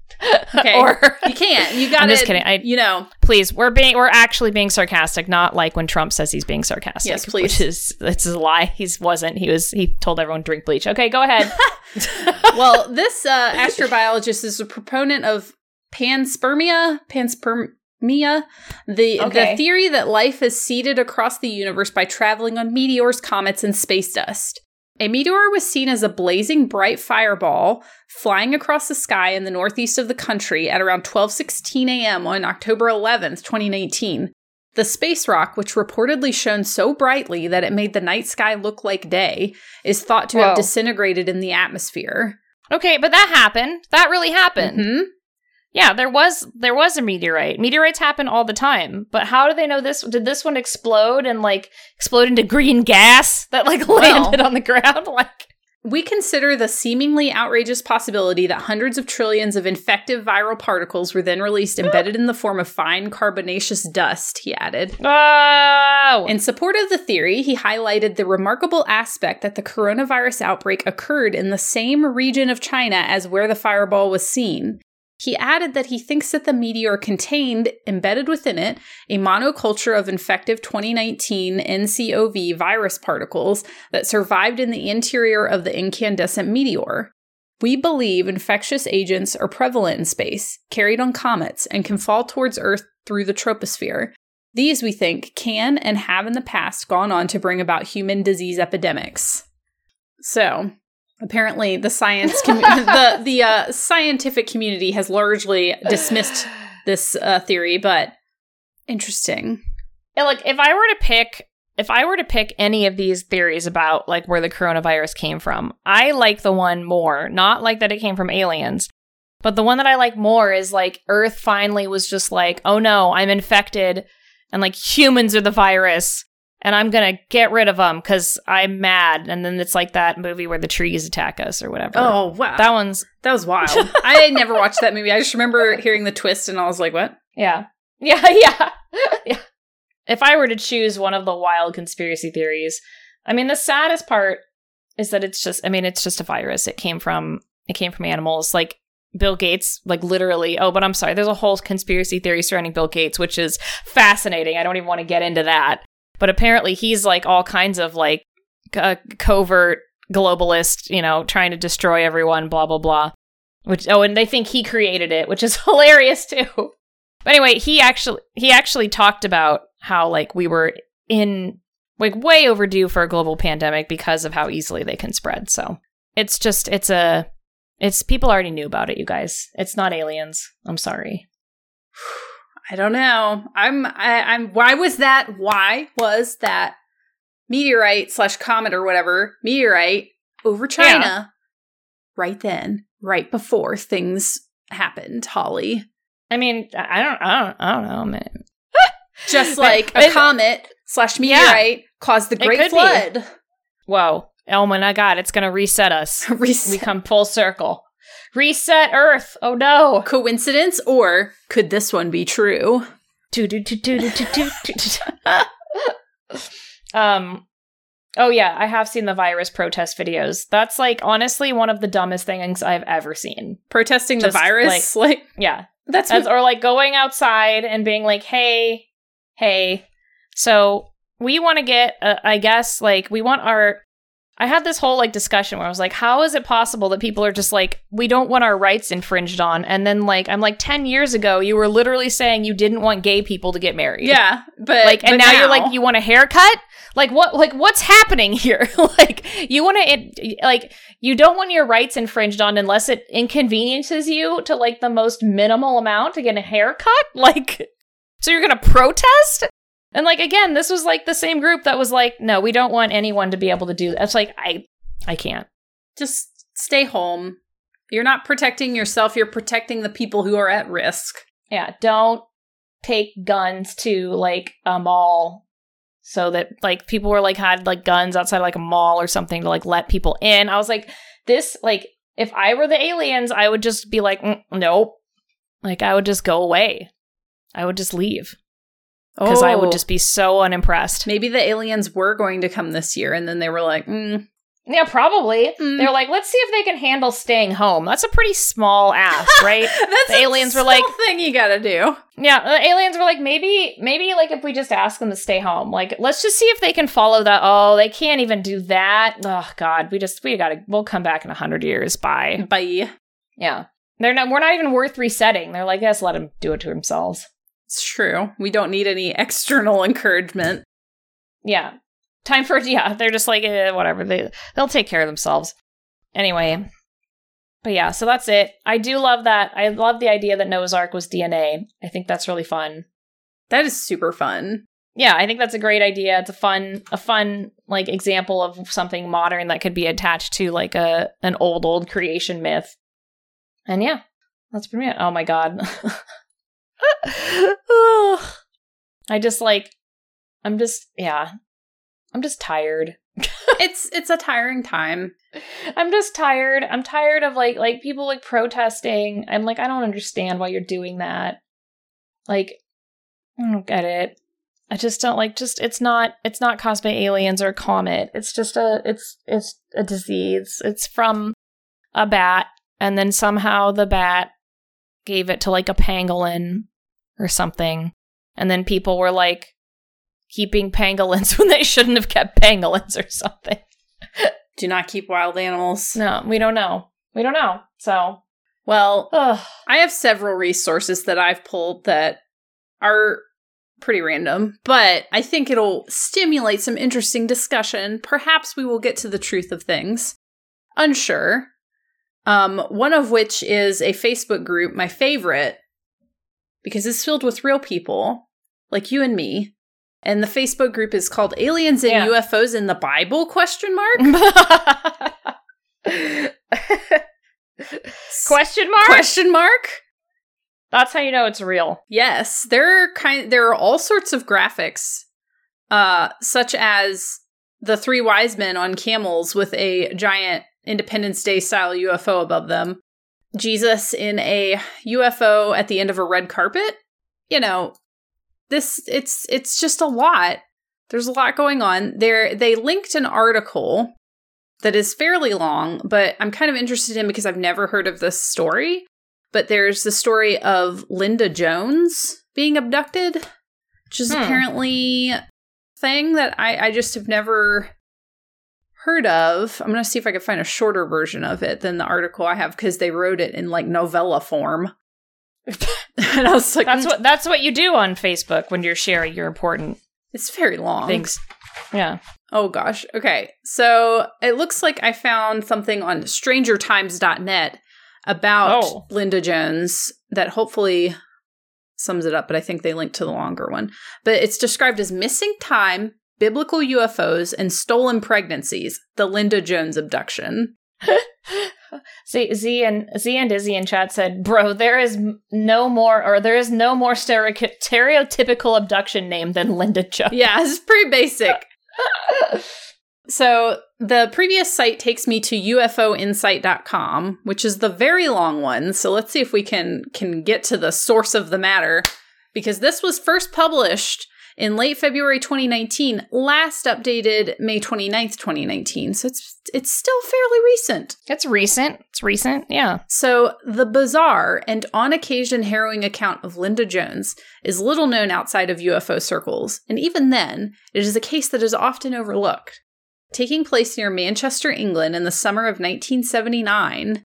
Speaker 2: Okay.
Speaker 1: or
Speaker 2: you can't. You got. *laughs*
Speaker 1: I'm just kidding. I-
Speaker 2: you know,
Speaker 1: please, we're being we're actually being sarcastic, not like when Trump says he's being sarcastic.
Speaker 2: Yes, please.
Speaker 1: Which is it's a lie. He wasn't. He was he told everyone drink bleach. Okay, go ahead. *laughs*
Speaker 2: well, this uh, astrobiologist is a proponent of panspermia, panspermia, the
Speaker 1: Okay.
Speaker 2: the theory that life is seeded across the universe by traveling on meteors, comets, and space dust. A meteor was seen as a blazing bright fireball flying across the sky in the northeast of the country at around 12:16 a.m. on October 11th, 2019. The space rock, which reportedly shone so brightly that it made the night sky look like day, is thought to
Speaker 1: Whoa.
Speaker 2: have disintegrated in the atmosphere.
Speaker 1: okay, but that happened. That really happened.
Speaker 2: Mhm.
Speaker 1: Yeah, there was there was a meteorite. Meteorites happen all the time. But how do they know this? Did this one explode and like explode into green gas that like *laughs* landed on the ground? *laughs* Like
Speaker 2: We consider the seemingly outrageous possibility that hundreds of trillions of infective viral particles were then released embedded in the form of fine carbonaceous dust, he added.
Speaker 1: oh,
Speaker 2: In support of the theory, he highlighted the remarkable aspect that the coronavirus outbreak occurred in the same region of China as where the fireball was seen. He added that he thinks that the meteor contained, embedded within it, a monoculture of infective 2019 NCOV virus particles that survived in the interior of the incandescent meteor. We believe infectious agents are prevalent in space, carried on comets, and can fall towards Earth through the troposphere. These, we think, can and have in the past gone on to bring about human disease epidemics. So, apparently, the science *laughs* com- the the uh, scientific community has largely dismissed this uh, theory, but interesting.
Speaker 1: Yeah, like if I were to pick if I were to pick any of these theories about like where the coronavirus came from, I like the one more, not like that it came from aliens. But the one that I like more is like Earth finally was just like, "Oh no, I'm infected and like humans are the virus and I'm to get rid of them cuz I'm mad." And then it's like that movie where the trees attack us or whatever.
Speaker 2: Oh wow,
Speaker 1: That one's *laughs*
Speaker 2: that was wild. I never watched that movie. I just remember hearing the twist, and I was like, "What?"
Speaker 1: Yeah. *laughs* Yeah, yeah. *laughs* yeah. If I were to choose one of the wild conspiracy theories, I mean the saddest part is that it's just I mean it's just a virus. It came from it came from animals. Like Bill Gates, like literally, oh, but I'm sorry, there's a whole conspiracy theory surrounding Bill Gates, which is fascinating. I don't even want to get into that. But apparently he's like all kinds of like uh, covert globalist, you know, trying to destroy everyone, blah blah blah. Which oh, and they think he created it, which is hilarious too. But anyway, he actually he actually talked about how like we were in like way overdue for a global pandemic because of how easily they can spread. So it's just it's a it's people already knew about it, you guys. It's not aliens. I'm sorry.
Speaker 2: I don't know. I'm. I, I'm. Why was that? Why was that meteorite slash comet or whatever meteorite over China right then, right before things happened? Holly,
Speaker 1: I mean, I don't I don't I don't know, man. *laughs*
Speaker 2: just like a comet slash
Speaker 1: Yeah.
Speaker 2: meteorite caused the Great
Speaker 1: could be.
Speaker 2: Flood.
Speaker 1: Whoa. Oh my god, it's gonna reset us. *laughs*
Speaker 2: Reset-
Speaker 1: We come full circle. Reset Earth. Oh no.
Speaker 2: Coincidence or could this one be true?
Speaker 1: Um Oh yeah, I have seen the virus protest videos. That's like honestly one of the dumbest things I've ever seen.
Speaker 2: Protesting
Speaker 1: Just,
Speaker 2: the virus? Like, like
Speaker 1: yeah.
Speaker 2: That's
Speaker 1: As, or like going outside and being like, "Hey, hey. So, we want to get uh, I guess like we want our I had this whole like discussion where I was like, "How is it possible that people are just like, we don't want our rights infringed on?" And then like, I'm like, ten years ago, you were literally saying you didn't want gay people to get married.
Speaker 2: yeah, but
Speaker 1: Like, and
Speaker 2: but
Speaker 1: now, you're like, you want a haircut? Like what? Like what's happening here? *laughs* like you want to, like you don't want your rights infringed on unless it inconveniences you to like the most minimal amount to get a haircut. *laughs* Like, so you're gonna protest? And like again, this was like the same group that was like, no, we don't want anyone to be able to do that. It's like I, I can't.
Speaker 2: just stay home. You're not protecting yourself. You're protecting the people who are at risk.
Speaker 1: Yeah, don't take guns to like a mall so that like people were like had like guns outside like a mall or something to like let people in. I was like, this like if I were the aliens, I would just be like, "Mm, nope. Like I would just go away. I would just leave because I would
Speaker 2: Oh.
Speaker 1: just be so unimpressed.
Speaker 2: Maybe the aliens were going to come this year, and then they were like, mm,
Speaker 1: Yeah, probably.
Speaker 2: Mm.
Speaker 1: They're like, let's see if they can handle staying home. That's a pretty small ask, *laughs* right?
Speaker 2: "That's
Speaker 1: The
Speaker 2: a
Speaker 1: aliens were like-
Speaker 2: thing you gotta do."
Speaker 1: Yeah, the aliens were like, maybe, maybe like if we just ask them to stay home, like let's just see if they can follow that. Oh, they can't even do that. Oh God, we just we gotta we'll come back in a hundred years. Bye.
Speaker 2: Bye.
Speaker 1: Yeah, they're not. We're not even worth resetting. They're like, yes, let them do it to themselves.
Speaker 2: It's true. We don't need any *laughs* external encouragement.
Speaker 1: Yeah, time for yeah. They're just like eh, whatever. They they'll take care of themselves anyway. But yeah, so that's it. I do love that. I love the idea that Noah's Ark was DNA. I think that's really fun.
Speaker 2: That is super fun.
Speaker 1: yeah i think that's a great idea it's a fun a fun like example of something modern that could be attached to like a an old old creation myth and yeah that's pretty it oh my god *laughs* *sighs* i just like i'm just yeah. I'm just tired. *laughs*
Speaker 2: It's it's a tiring time.
Speaker 1: i'm just tired. I'm tired of like like people like protesting. I'm like i don't understand why you're doing that. Like i don't get it. I just don't like just it's not it's not caused by aliens or a comet. It's just a it's it's a disease. It's from a bat and then somehow the bat gave it to like a pangolin or something and then people were like keeping pangolins *laughs* when they shouldn't have kept pangolins or something
Speaker 2: Do not keep wild animals.
Speaker 1: no, we don't know. We don't know. So,
Speaker 2: Well,
Speaker 1: ugh.
Speaker 2: I have several resources that I've pulled that are pretty random, but I think it'll stimulate some interesting discussion. Perhaps we will get to the truth of things. Unsure. Um, one of which is a Facebook group, my favorite, because it's filled with real people like you and me. And the Facebook group is called Aliens and
Speaker 1: Yeah.
Speaker 2: UFOs in the Bible question mark. *laughs* *laughs*
Speaker 1: Question mark?
Speaker 2: question mark?
Speaker 1: That's how you know it's real.
Speaker 2: Yes, there are kind there are all sorts of graphics, uh, such as the three wise men on camels with a giant Independence Day style UFO above them, Jesus in a UFO at the end of a red carpet. You know, this it's it's just a lot. There's a lot going on. There they linked an article that is fairly long, but I'm kind of interested in because I've never heard of this story but there's the story of Linda Jones being abducted, which is
Speaker 1: Hmm.
Speaker 2: apparently a thing that I, I just have never heard of. I'm gonna see if I can find a shorter version of it than the article I have because they wrote it in like novella form. *laughs* and I was like,
Speaker 1: That's
Speaker 2: "Mm,
Speaker 1: what that's what you do on Facebook when you're sharing your important
Speaker 2: it's very long.
Speaker 1: things. Yeah.
Speaker 2: Oh gosh. Okay. So it looks like I found something on strangertimes.net about
Speaker 1: Oh.
Speaker 2: Linda Jones that hopefully sums it up, but I think they linked to the longer one. But it's described as missing time, biblical UFOs, and stolen pregnancies, the Linda Jones abduction. *laughs*
Speaker 1: Z, Z and Z and Izzy in chat said, "Bro, there is no more, or there is no more stereotypical abduction name than Linda Jones."
Speaker 2: Yeah, it's pretty basic. *laughs* So the previous site takes me to ufoinsight.com, which is the very long one. So let's see if we can can get to the source of the matter because this was first published in late February 2019, last updated May 29th, 2019. So it's it's still fairly recent.
Speaker 1: It's recent. It's recent. Yeah.
Speaker 2: So the bizarre and on occasion harrowing account of Linda Jones is little known outside of UFO circles, and even then, it is a case that is often overlooked. Taking place near Manchester, England in the summer of 1979,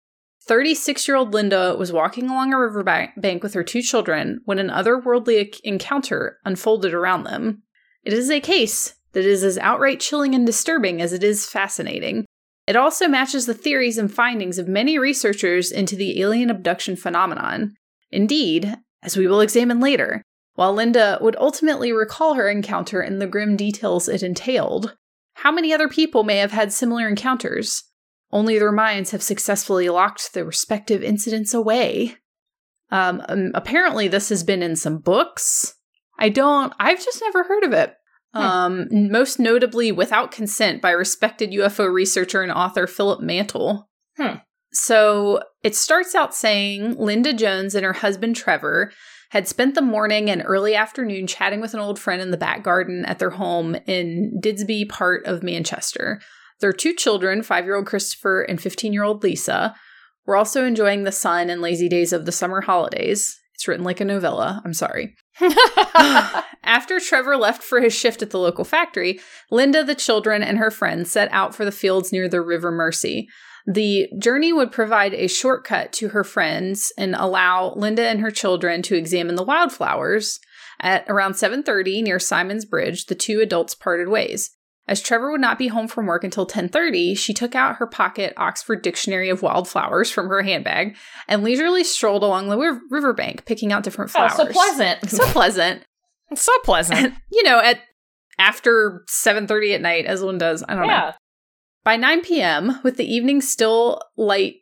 Speaker 2: 36 year old Linda was walking along a riverbank with her two children when an otherworldly encounter unfolded around them. It is a case that is as outright chilling and disturbing as it is fascinating. It also matches the theories and findings of many researchers into the alien abduction phenomenon. Indeed, as we will examine later, while Linda would ultimately recall her encounter and the grim details it entailed, how many other people may have had similar encounters? Only their minds have successfully locked their respective incidents away. Um, um, apparently, this has been in some books. I don't, I've just never heard of it. Hmm. Um, most notably, Without Consent by respected UFO researcher and author Philip Mantle.
Speaker 1: Hmm.
Speaker 2: So it starts out saying Linda Jones and her husband Trevor had spent the morning and early afternoon chatting with an old friend in the back garden at their home in Didsbury part of Manchester. Their two children, five year old Christopher and 15 year old Lisa, were also enjoying the sun and lazy days of the summer holidays. It's written like a novella. I'm sorry. *laughs* After Trevor left for his shift at the local factory, Linda, the children, and her friends set out for the fields near the River Mersey. The journey would provide a shortcut to her friends and allow Linda and her children to examine the wildflowers. At around 7:30 near Simon's Bridge, the two adults parted ways. As Trevor would not be home from work until 10:30, she took out her pocket Oxford Dictionary of Wildflowers from her handbag and leisurely strolled along the river- riverbank picking out different flowers.
Speaker 1: Oh, so pleasant. *laughs*
Speaker 2: so pleasant.
Speaker 1: It's so pleasant.
Speaker 2: And, you know, at after 7:30 at night as one does. I don't
Speaker 1: yeah.
Speaker 2: know. By 9 p.m., with the evening still light,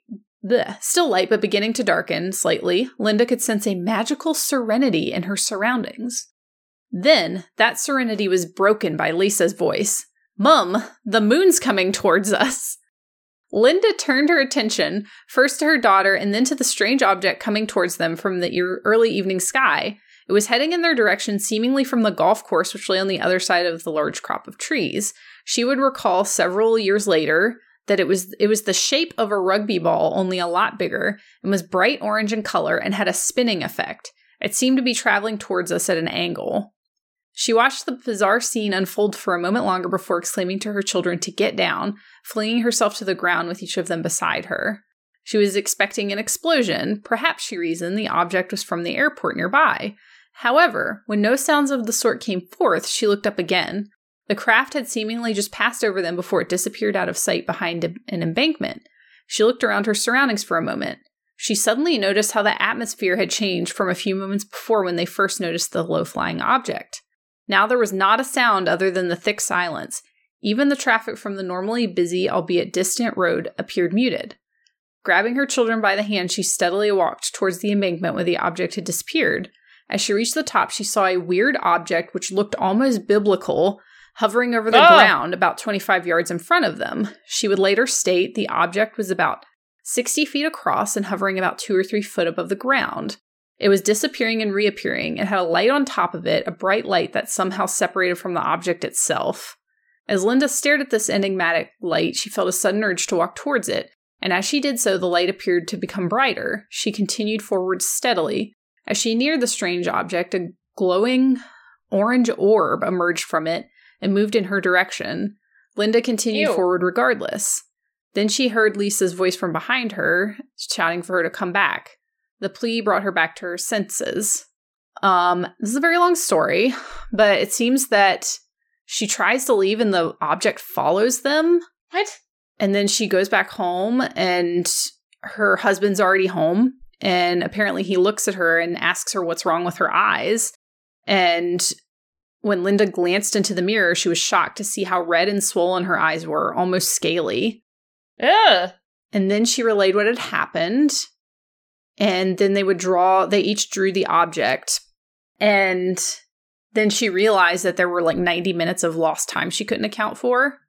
Speaker 2: bleh, still light but beginning to darken slightly, Linda could sense a magical serenity in her surroundings. Then, that serenity was broken by Lisa's voice. Mum, the moon's coming towards us. Linda turned her attention first to her daughter and then to the strange object coming towards them from the early evening sky. It was heading in their direction, seemingly from the golf course, which lay on the other side of the large crop of trees. She would recall several years later that it was it was the shape of a rugby ball, only a lot bigger, and was bright orange in color and had a spinning effect. It seemed to be traveling towards us at an angle. She watched the bizarre scene unfold for a moment longer before exclaiming to her children to get down, flinging herself to the ground with each of them beside her. She was expecting an explosion. Perhaps, she reasoned, the object was from the airport nearby. However, when no sounds of the sort came forth, she looked up again. The craft had seemingly just passed over them before it disappeared out of sight behind an embankment. She looked around her surroundings for a moment. She suddenly noticed how the atmosphere had changed from a few moments before when they first noticed the low flying object. Now there was not a sound other than the thick silence. Even the traffic from the normally busy, albeit distant road appeared muted. Grabbing her children by the hand, she steadily walked towards the embankment where the object had disappeared. As she reached the top, she saw a weird object which looked almost biblical hovering over the
Speaker 1: Ah.
Speaker 2: ground about 25 yards in front of them. She would later state the object was about 60 feet across and hovering about two or three foot above the ground. It was disappearing and reappearing. It had a light on top of it, a bright light that somehow separated from the object itself. As Linda stared at this enigmatic light, she felt a sudden urge to walk towards it, and as she did so, the light appeared to become brighter. She continued forward steadily. As she neared the strange object, a glowing orange orb emerged from it and moved in her direction. Linda continued
Speaker 1: Ew.
Speaker 2: forward regardless. Then she heard Lisa's voice from behind her, shouting for her to come back. The plea brought her back to her senses. Um, this is a very long story, but it seems that she tries to leave and the object follows them.
Speaker 1: What?
Speaker 2: And then she goes back home and her husband's already home. And apparently he looks at her and asks her what's wrong with her eyes. And when Linda glanced into the mirror, she was shocked to see how red and swollen her eyes were, almost scaly.
Speaker 1: Ugh.
Speaker 2: And then she relayed what had happened. And then they would draw, they each drew the object. And then she realized that there were like 90 minutes of lost time she couldn't account for.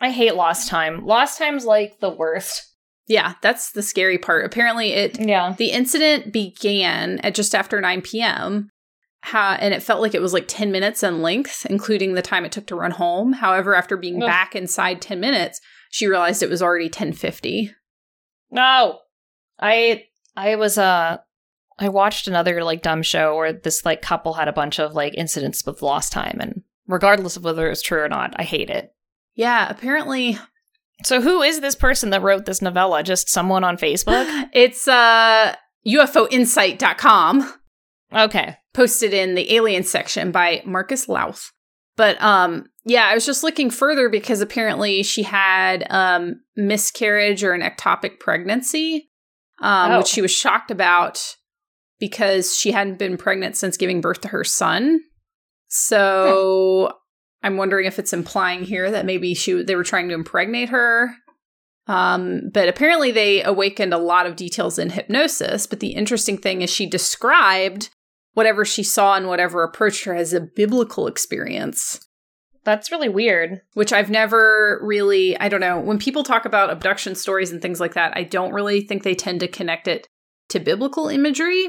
Speaker 1: I hate lost time. Lost time's like the worst.
Speaker 2: Yeah, that's the scary part. Apparently, it
Speaker 1: Yeah.
Speaker 2: the incident began at just after 9 p.m. how and it felt like it was like 10 minutes in length, including the time it took to run home. However, after being
Speaker 1: Ugh.
Speaker 2: back inside 10 minutes, she realized it was already 1050.
Speaker 1: No. I I was uh I watched another like dumb show where this like couple had a bunch of like incidents with lost time and regardless of whether it's true or not, I hate it.
Speaker 2: Yeah, apparently
Speaker 1: So who is this person that wrote this novella? Just someone on Facebook? *gasps*
Speaker 2: it's uh UFOinsight.com
Speaker 1: Okay.
Speaker 2: posted in the alien section by Marcus Lowth. But um yeah, I was just looking further because apparently she had um miscarriage or an ectopic pregnancy um
Speaker 1: Oh.
Speaker 2: which she was shocked about because she hadn't been pregnant since giving birth to her son. So I'm wondering if it's implying here that maybe she they were trying to impregnate her. Um, but apparently they awakened a lot of details in hypnosis. But the interesting thing is she described whatever she saw and whatever approached her as a biblical experience,
Speaker 1: That's really weird.
Speaker 2: which I've never really, I don't know, when people talk about abduction stories and things like that, I don't really think they tend to connect it to biblical imagery.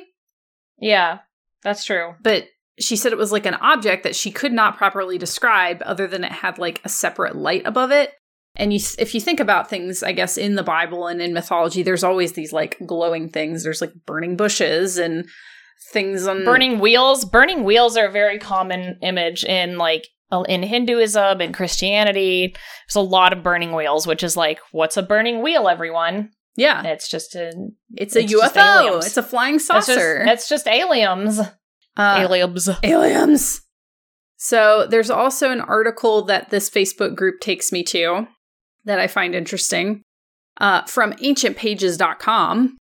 Speaker 1: Yeah. That's true.
Speaker 2: But she said it was like an object that she could not properly describe other than it had like a separate light above it. And you, if you think about things, I guess in the Bible and in mythology, there's always these like glowing things. There's like burning bushes and things on
Speaker 1: Burning wheels. Burning wheels are a very common image in like in Hinduism and Christianity. There's a lot of burning wheels, which is like, what's a burning wheel, everyone?
Speaker 2: Yeah,
Speaker 1: It's just a
Speaker 2: it's a
Speaker 1: It's just
Speaker 2: UFO. It's a flying
Speaker 1: it's just,
Speaker 2: saucer.
Speaker 1: it's just aliens.
Speaker 2: Uh,
Speaker 1: aliens.
Speaker 2: aliens. So there's also an article that this Facebook group takes me to that I find interesting uh, from ancientpages.com,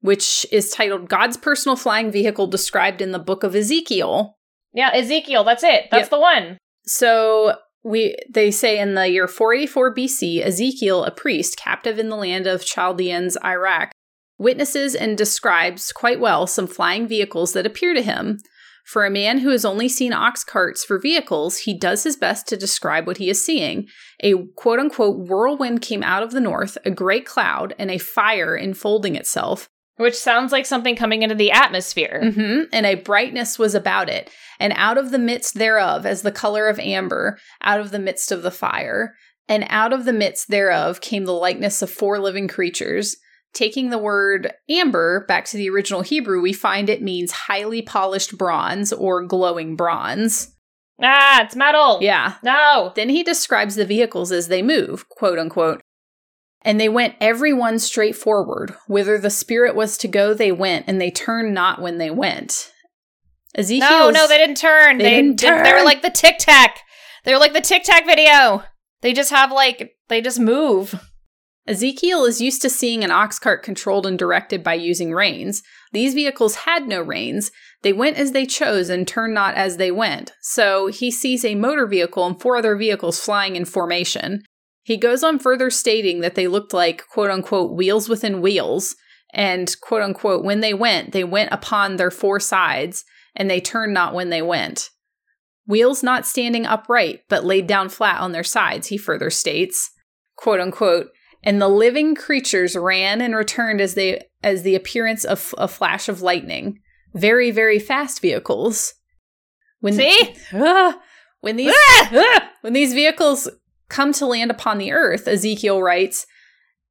Speaker 2: which is titled God's Personal Flying Vehicle Described in the Book of Ezekiel.
Speaker 1: Yeah, Ezekiel. That's it. That's
Speaker 2: Yep.
Speaker 1: the one.
Speaker 2: So we they say in the year 484 BC, Ezekiel, a priest captive in the land of Chaldeans, Iraq, witnesses and describes quite well some flying vehicles that appear to him. For a man who has only seen ox carts for vehicles, he does his best to describe what he is seeing. A quote unquote whirlwind came out of the north, a great cloud, and a fire enfolding itself.
Speaker 1: Which sounds like something coming into the atmosphere.
Speaker 2: hmm And a brightness was about it, and out of the midst thereof, as the color of amber, out of the midst of the fire. And out of the midst thereof came the likeness of four living creatures. Taking the word amber back to the original Hebrew, we find it means highly polished bronze or glowing bronze.
Speaker 1: Ah, it's metal.
Speaker 2: Yeah.
Speaker 1: No.
Speaker 2: Then he describes the vehicles as they move, quote unquote. And they went every one straight forward. Whither the spirit was to go, they went, and they turned not when they went. Ezekiel.
Speaker 1: No, no, they didn't turn.
Speaker 2: They
Speaker 1: They,
Speaker 2: didn't
Speaker 1: did- They were like the Tic Tac. They were like the Tic Tac video. They just have like they just move.
Speaker 2: Ezekiel is used to seeing an ox cart controlled and directed by using reins. These vehicles had no reins. They went as they chose and turned not as they went. So he sees a motor vehicle and four other vehicles flying in formation. He goes on further stating that they looked like quote unquote wheels within wheels. And quote unquote, when they went, they went upon their four sides, and they turned not when they went. Wheels not standing upright, but laid down flat on their sides, he further states. Quote unquote, and the living creatures ran and returned as they as the appearance of a flash of lightning. Very, very fast vehicles. When
Speaker 1: See?
Speaker 2: Ah! when these
Speaker 1: Ah!
Speaker 2: when these vehicles come to land upon the earth, Ezekiel writes,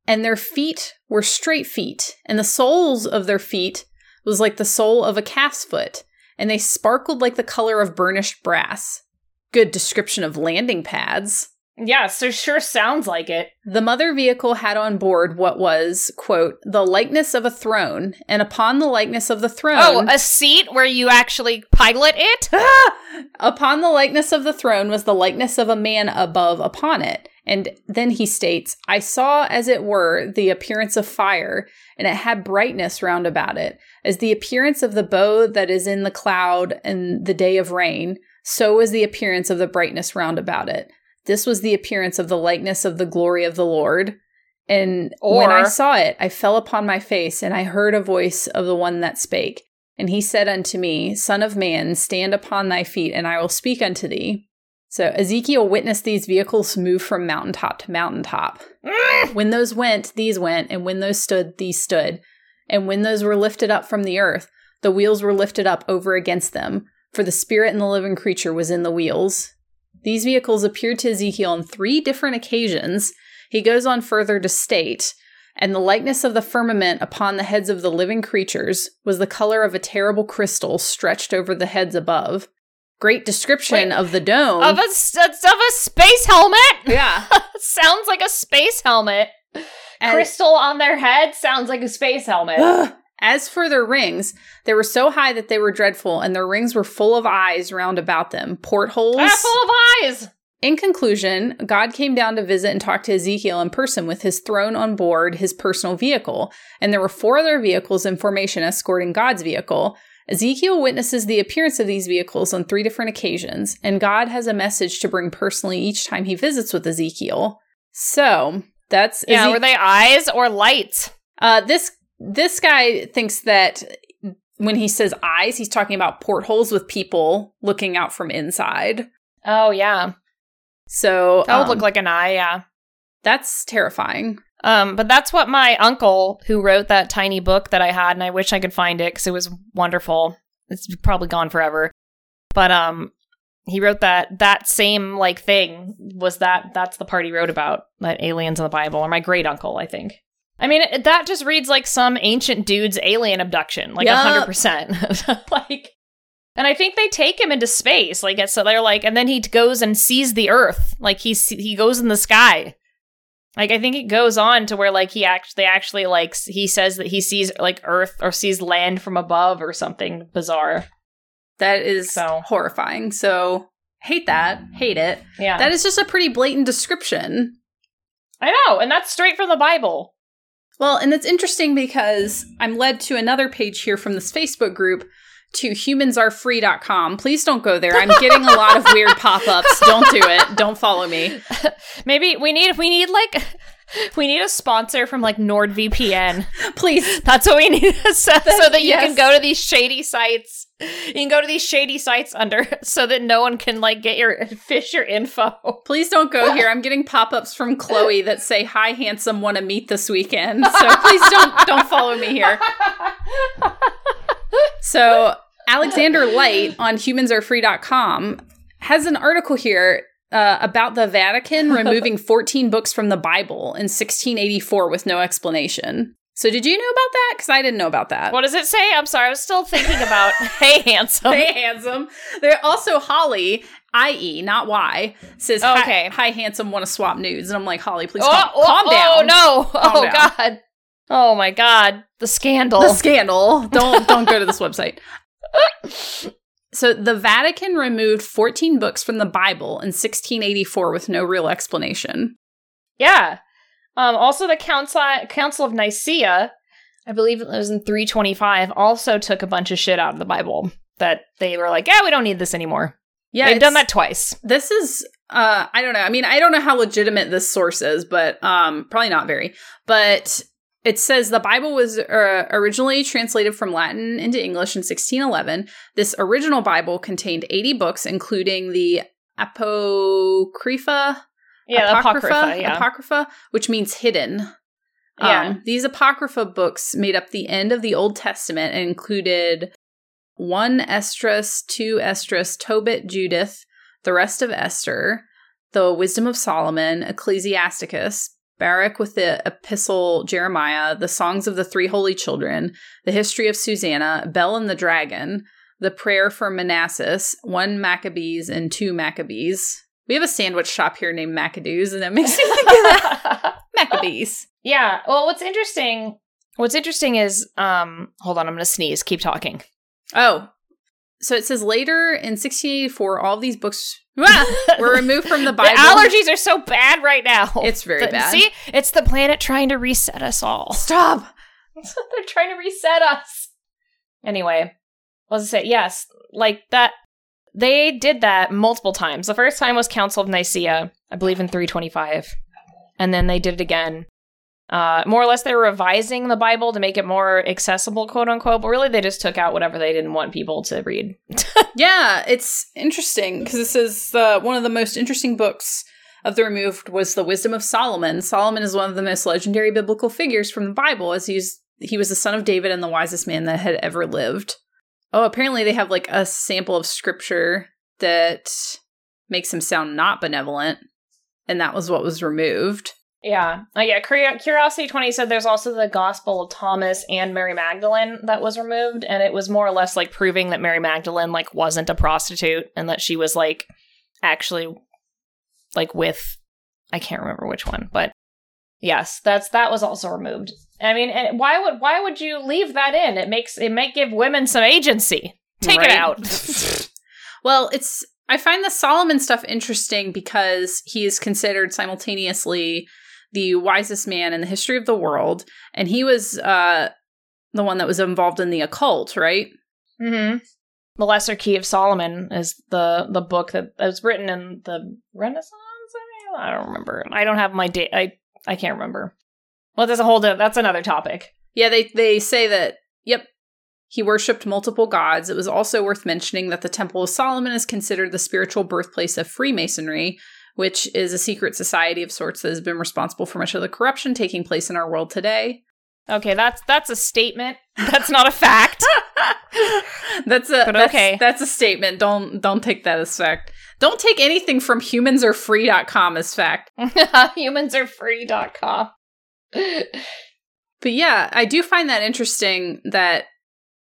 Speaker 2: and their feet were straight feet, and the soles of their feet was like the sole of a calf's foot, and they sparkled like the color of burnished brass. Good description of landing pads.
Speaker 1: Yeah, so sure sounds like it.
Speaker 2: The mother vehicle had on board what was, quote, the likeness of a throne, and upon the likeness of the throne.
Speaker 1: Oh, a seat where you actually pilot it? *laughs*
Speaker 2: Upon the likeness of the throne was the likeness of a man above upon it. And then he states, I saw as it were the appearance of fire, and it had brightness round about it, as the appearance of the bow that is in the cloud in the day of rain, so was the appearance of the brightness round about it. This was the appearance of the likeness of the glory of the Lord. And when I saw it, I fell upon my face, and I heard a voice of the one that spake. And he said unto me, Son of man, stand upon thy feet, and I will speak unto thee. So Ezekiel witnessed these vehicles move from mountaintop to mountaintop.
Speaker 1: Mm.
Speaker 2: When those went, these went, and when those stood, these stood. And when those were lifted up from the earth, the wheels were lifted up over against them. for the spirit and the living creature was in the wheels. These vehicles appeared to Ezekiel on three different occasions. He goes on further to state, and the likeness of the firmament upon the heads of the living creatures was the color of a terrible crystal stretched over the heads above. Great description
Speaker 1: Wait,
Speaker 2: of the dome.
Speaker 1: Of a of a space helmet.
Speaker 2: yeah. *laughs*
Speaker 1: sounds like a space helmet.
Speaker 2: And-
Speaker 1: Crystal on their head sounds like a space helmet. *gasps*
Speaker 2: As for their rings, they were so high that they were dreadful, and their rings were full of eyes round about them, portholes.
Speaker 1: Ah, full of eyes.
Speaker 2: In conclusion, God came down to visit and talk to Ezekiel in person with his throne on board his personal vehicle, and there were four other vehicles in formation escorting God's vehicle. Ezekiel witnesses the appearance of these vehicles on three different occasions, and God has a message to bring personally each time he visits with Ezekiel. So, that's
Speaker 1: Yeah,
Speaker 2: Eze-
Speaker 1: were they eyes or lights?
Speaker 2: uh, this this guy thinks that when he says eyes, he's talking about portholes with people looking out from inside.
Speaker 1: Oh yeah,
Speaker 2: So
Speaker 1: that would
Speaker 2: um,
Speaker 1: look like an eye. Yeah.
Speaker 2: that's terrifying.
Speaker 1: Um, but that's what my uncle, who wrote that tiny book that I had, and I wish I could find it because it was wonderful. It's probably gone forever. But um, he wrote that that same like thing was that that's the part he wrote about that aliens in the Bible, or my great uncle, I think. I mean, it, that just reads like some ancient dude's alien abduction, like hundred percent. *laughs* Like, and I think they take him into space. Like, so they're like, and then he goes and sees the Earth. Like he he goes in the sky. Like I think it goes on to where like he actually actually like he says that he sees like Earth or sees land from above or something bizarre.
Speaker 2: That is
Speaker 1: So-
Speaker 2: horrifying. So hate that. Hate it.
Speaker 1: Yeah,
Speaker 2: That is just a pretty blatant description.
Speaker 1: I know, and that's straight from the Bible.
Speaker 2: Well, and it's interesting because I'm led to another page here from this Facebook group to humansarefree.com. Please don't go there. I'm getting a lot of weird pop-ups. Don't do it. Don't follow me. *laughs*
Speaker 1: Maybe we need if we need like *laughs* we need a sponsor from like NordVPN.
Speaker 2: Please.
Speaker 1: That's what we need so, so that you
Speaker 2: Yes.
Speaker 1: can go to these shady sites. You can go to these shady sites under *laughs* so that no one can like get your fish your info.
Speaker 2: Please don't go here. I'm getting pop-ups from Chloe that say, "Hi, handsome, want to meet this weekend." So please don't don't follow me here. So Alexander Light on humansarefree.com has an article here uh, about the Vatican *laughs* removing 14 books from the Bible in 1684 with no explanation. So did you know about that? Because I didn't know about that.
Speaker 1: What does it say? I'm sorry, I was still thinking about *laughs* Hey Handsome.
Speaker 2: Hey, handsome. They're also Holly, i.e., not Y, says,
Speaker 1: Oh,
Speaker 2: "Hi-
Speaker 1: okay.
Speaker 2: Hi, handsome, want to swap nudes. And I'm like, Holly, please
Speaker 1: oh,
Speaker 2: calm,
Speaker 1: oh,
Speaker 2: calm down.
Speaker 1: Oh no.
Speaker 2: Calm
Speaker 1: oh
Speaker 2: down.
Speaker 1: god. Oh my god. The scandal.
Speaker 2: The scandal. Don't don't go to this website. *laughs* So the Vatican removed 14 books from the Bible in 1684 with no real explanation.
Speaker 1: Yeah. Um, also, the Council Council of Nicaea, I believe it was in 325, also took a bunch of shit out of the Bible that they were like, yeah, we don't need this anymore.
Speaker 2: Yeah,
Speaker 1: They've done that twice.
Speaker 2: This is uh I don't know. I mean, I don't know how legitimate this source is, but um probably not very. But it says the Bible was uh, originally translated from Latin into English in 1611. This original Bible contained 80 books including the Apocrypha
Speaker 1: Yeah, the Apocrypha. yeah.
Speaker 2: Apocrypha, which means hidden.
Speaker 1: Yeah.
Speaker 2: Um, these Apocrypha books made up the end of the Old Testament and included one Esdras, two Esdras, Tobit, Judith, the rest of Esther, the Wisdom of Solomon, Ecclesiasticus, Baruch with the Epistle Jeremiah, the Songs of the Three Holy Children, the History of Susanna, Bel and the Dragon, the Prayer for Manassas, one Maccabees, and two Maccabees. We have a sandwich shop here named Maccadoos, and that makes me think of that. *laughs* Maccabees.
Speaker 1: yeah. Well, what's interesting, what's interesting is, um, hold on, I'm going to sneeze. Keep talking.
Speaker 2: Oh. So it says later in 1684, all these books were *laughs* removed from the Bible.
Speaker 1: The allergies are so bad right now.
Speaker 2: It's very
Speaker 1: The-
Speaker 2: bad.
Speaker 1: See, it's the planet trying to reset us all.
Speaker 2: Stop. *laughs*
Speaker 1: They're trying to reset us. Anyway, was I say? Yes, like that. They did that multiple times. The first time was Council of Nicaea, I believe in 325, and then they did it again. Uh, more or less, they were revising the Bible to make it more accessible, quote unquote. But really, they just took out whatever they didn't want people to read. *laughs*
Speaker 2: Yeah, it's interesting because this is uh, one of the most interesting books of the removed was the Wisdom of Solomon. Solomon is one of the most legendary biblical figures from the Bible, as he's he was the son of David and the wisest man that had ever lived. oh, apparently they have like a sample of scripture that makes him sound not benevolent, and that was what was removed.
Speaker 1: Yeah. Uh, yeah. Curiosity 20 said there's also the Gospel of Thomas and Mary Magdalene that was removed. And it was more or less like proving that Mary Magdalene like wasn't a prostitute and that she was like actually like with, I can't remember which one, but yes, that's, that was also removed. I mean, and why would, why would you leave that in? It makes, it might give women some agency. Take
Speaker 2: Right.
Speaker 1: it out. *laughs*
Speaker 2: Well, it's I find the Solomon stuff interesting because he is considered simultaneously the wisest man in the history of the world, and he was uh the one that was involved in the occult, right?
Speaker 1: mm-hmm. The Lesser Key of Solomon is the, the book that was written in the Renaissance. I don't remember. I don't have my date. I I can't remember. Well, there's a whole. That's another topic.
Speaker 2: Yeah, they they say that. Yep. He worshipped multiple gods. It was also worth mentioning that the Temple of Solomon is considered the spiritual birthplace of Freemasonry, which is a secret society of sorts that has been responsible for much of the corruption taking place in our world today.
Speaker 1: Okay, that's that's a statement. *laughs* That's not a fact. *laughs*
Speaker 2: that's a that's,
Speaker 1: okay.
Speaker 2: that's a statement. Don't don't take that as fact. Don't take anything from humansarefree.com as fact. *laughs*
Speaker 1: Humansarefree.com.
Speaker 2: But yeah, I do find that interesting that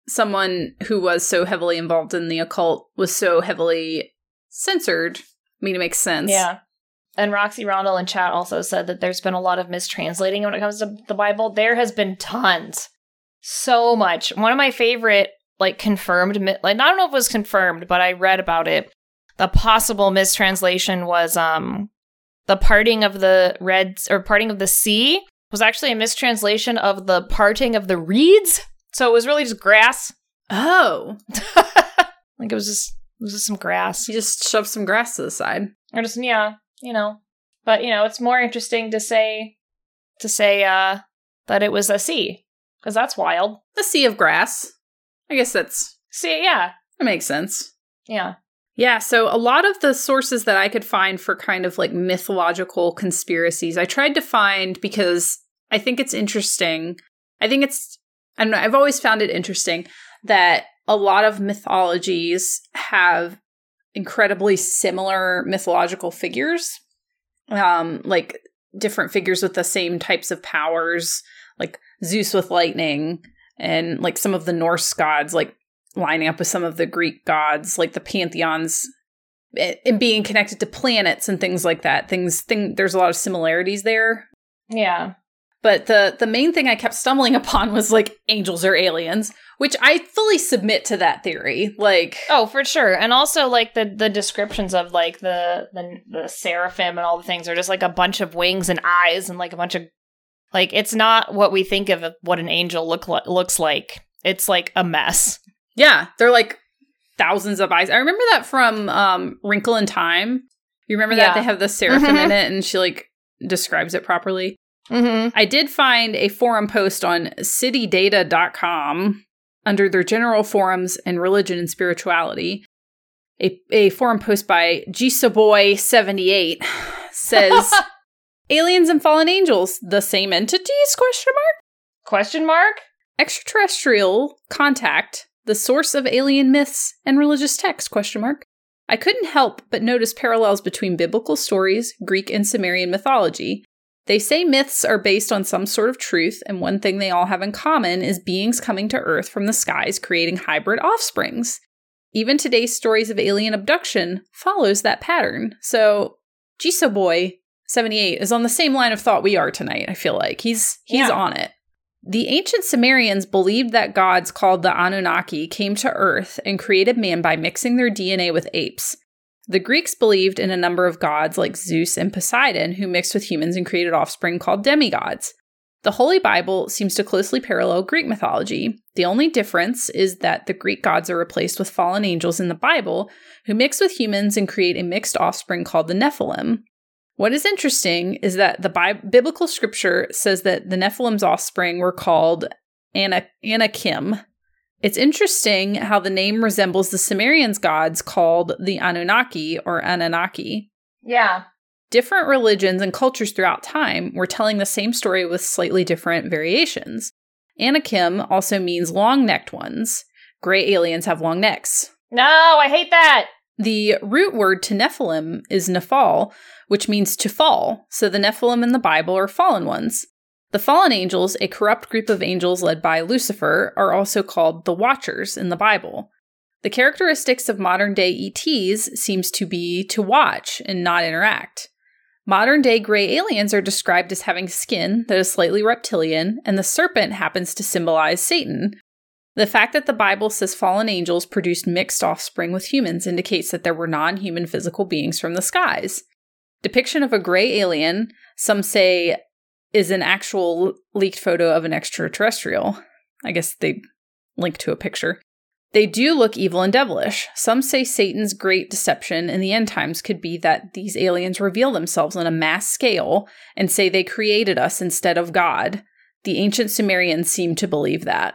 Speaker 2: someone who was so heavily involved in the occult was so heavily censored. I mean, it makes sense.
Speaker 1: yeah. And Roxy Rondell in chat also said that there's been a lot of mistranslating when it comes to the Bible. There has been tons. So much. One of my favorite, like, confirmed, like, I don't know if it was confirmed, but I read about it. The possible mistranslation was, um, the parting of the red, or parting of the sea was actually a mistranslation of the parting of the reeds. So it was really just grass.
Speaker 2: Oh, *laughs*
Speaker 1: like it was just, was just some grass.
Speaker 2: you just shoved some grass to the side.
Speaker 1: or just yeah you know but you know it's more interesting to say to say uh that it was a sea because that's wild
Speaker 2: A sea of grass. I guess that's
Speaker 1: see yeah
Speaker 2: that makes sense.
Speaker 1: yeah
Speaker 2: Yeah, so a lot of the sources that I could find for kind of like mythological conspiracies, I tried to find because I think it's interesting. I think it's, I don't know, I've always found it interesting that a lot of mythologies have incredibly similar mythological figures, um, like different figures with the same types of powers, like Zeus with lightning, and like some of the Norse gods, like lining up with some of the Greek gods, like the pantheons, and being connected to planets and things like that. Things, thing, there's a lot of similarities there.
Speaker 1: yeah
Speaker 2: But the the main thing I kept stumbling *laughs* upon was like angels or aliens, which I fully submit to that theory. Like,
Speaker 1: oh for sure and also like the the descriptions of like the the, the seraphim and all the things are just like a bunch of wings and eyes and like a bunch of like it's not what we think of what an angel look li- looks like it's like a mess
Speaker 2: yeah, they're like thousands of eyes. I remember that from um, Wrinkle in Time. You remember that they have the seraphim in it, and she like describes it properly.
Speaker 1: Mm-hmm.
Speaker 2: I did find a forum post on citydata.com under their general forums and religion and spirituality. A, a forum post by Jisaboy78 says *laughs* aliens and fallen angels, the same entities? Question mark.
Speaker 1: question mark
Speaker 2: Extraterrestrial contact, the source of alien myths and religious texts? Question mark. I couldn't help but notice parallels between biblical stories, Greek and Sumerian mythology. They say myths are based on some sort of truth, and one thing they all have in common is beings coming to Earth from the skies creating hybrid offsprings. Even today's stories of alien abduction follows that pattern. So, Jisa oh Boy 78 is on the same line of thought we are tonight, I feel like. He's he's
Speaker 1: Yeah.
Speaker 2: on it. The ancient Sumerians believed that gods called the Anunnaki came to Earth and created man by mixing their DNA with apes. The Greeks believed in a number of gods like Zeus and Poseidon who mixed with humans and created offspring called demigods. The Holy Bible seems to closely parallel Greek mythology. The only difference is that the Greek gods are replaced with fallen angels in the Bible who mix with humans and create a mixed offspring called the Nephilim. What is interesting is that the Bi- biblical scripture says that the Nephilim's offspring were called Ana- Anakim. It's interesting how the name resembles the Sumerians' gods called the Anunnaki or Anunnaki.
Speaker 1: yeah
Speaker 2: Different religions and cultures throughout time were telling the same story with slightly different variations. Anakim also means long necked ones. Gray aliens have long necks.
Speaker 1: No, I hate that.
Speaker 2: The root word to Nephilim is Nephal, which means to fall, so the Nephilim in the Bible are fallen ones. The fallen angels, a corrupt group of angels led by Lucifer, are also called the Watchers in the Bible. The characteristics of modern day ETs seems to be to watch and not interact. Modern day gray aliens are described as having skin that is slightly reptilian, and the serpent happens to symbolize Satan. The fact that the Bible says fallen angels produced mixed offspring with humans indicates that there were non human physical beings from the skies. Depiction of a gray alien, some say, is an actual leaked photo of an extraterrestrial. I guess they link to a picture. They do look evil and devilish. Some say Satan's great deception in the end times could be that these aliens reveal themselves on a mass scale and say they created us instead of God. The ancient Sumerians seem to believe that.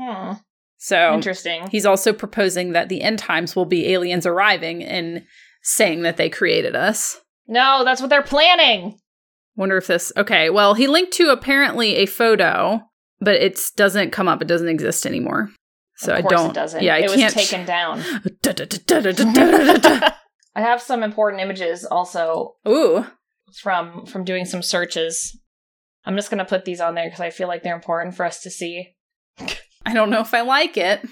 Speaker 1: Hmm.
Speaker 2: So
Speaker 1: Interesting.
Speaker 2: he's also proposing that the end times will be aliens arriving and saying that they created us.
Speaker 1: No, that's what they're planning.
Speaker 2: Wonder if this. Okay, well, he linked to apparently a photo, but it doesn't come up. It doesn't exist anymore. So
Speaker 1: of
Speaker 2: I don't.
Speaker 1: It doesn't.
Speaker 2: Yeah, I
Speaker 1: it
Speaker 2: can't.
Speaker 1: was taken down. I have some important images also
Speaker 2: Ooh,
Speaker 1: from from doing some searches. I'm just gonna put these on there because I feel like they're important for us to see.
Speaker 2: I don't know if I like it. *laughs*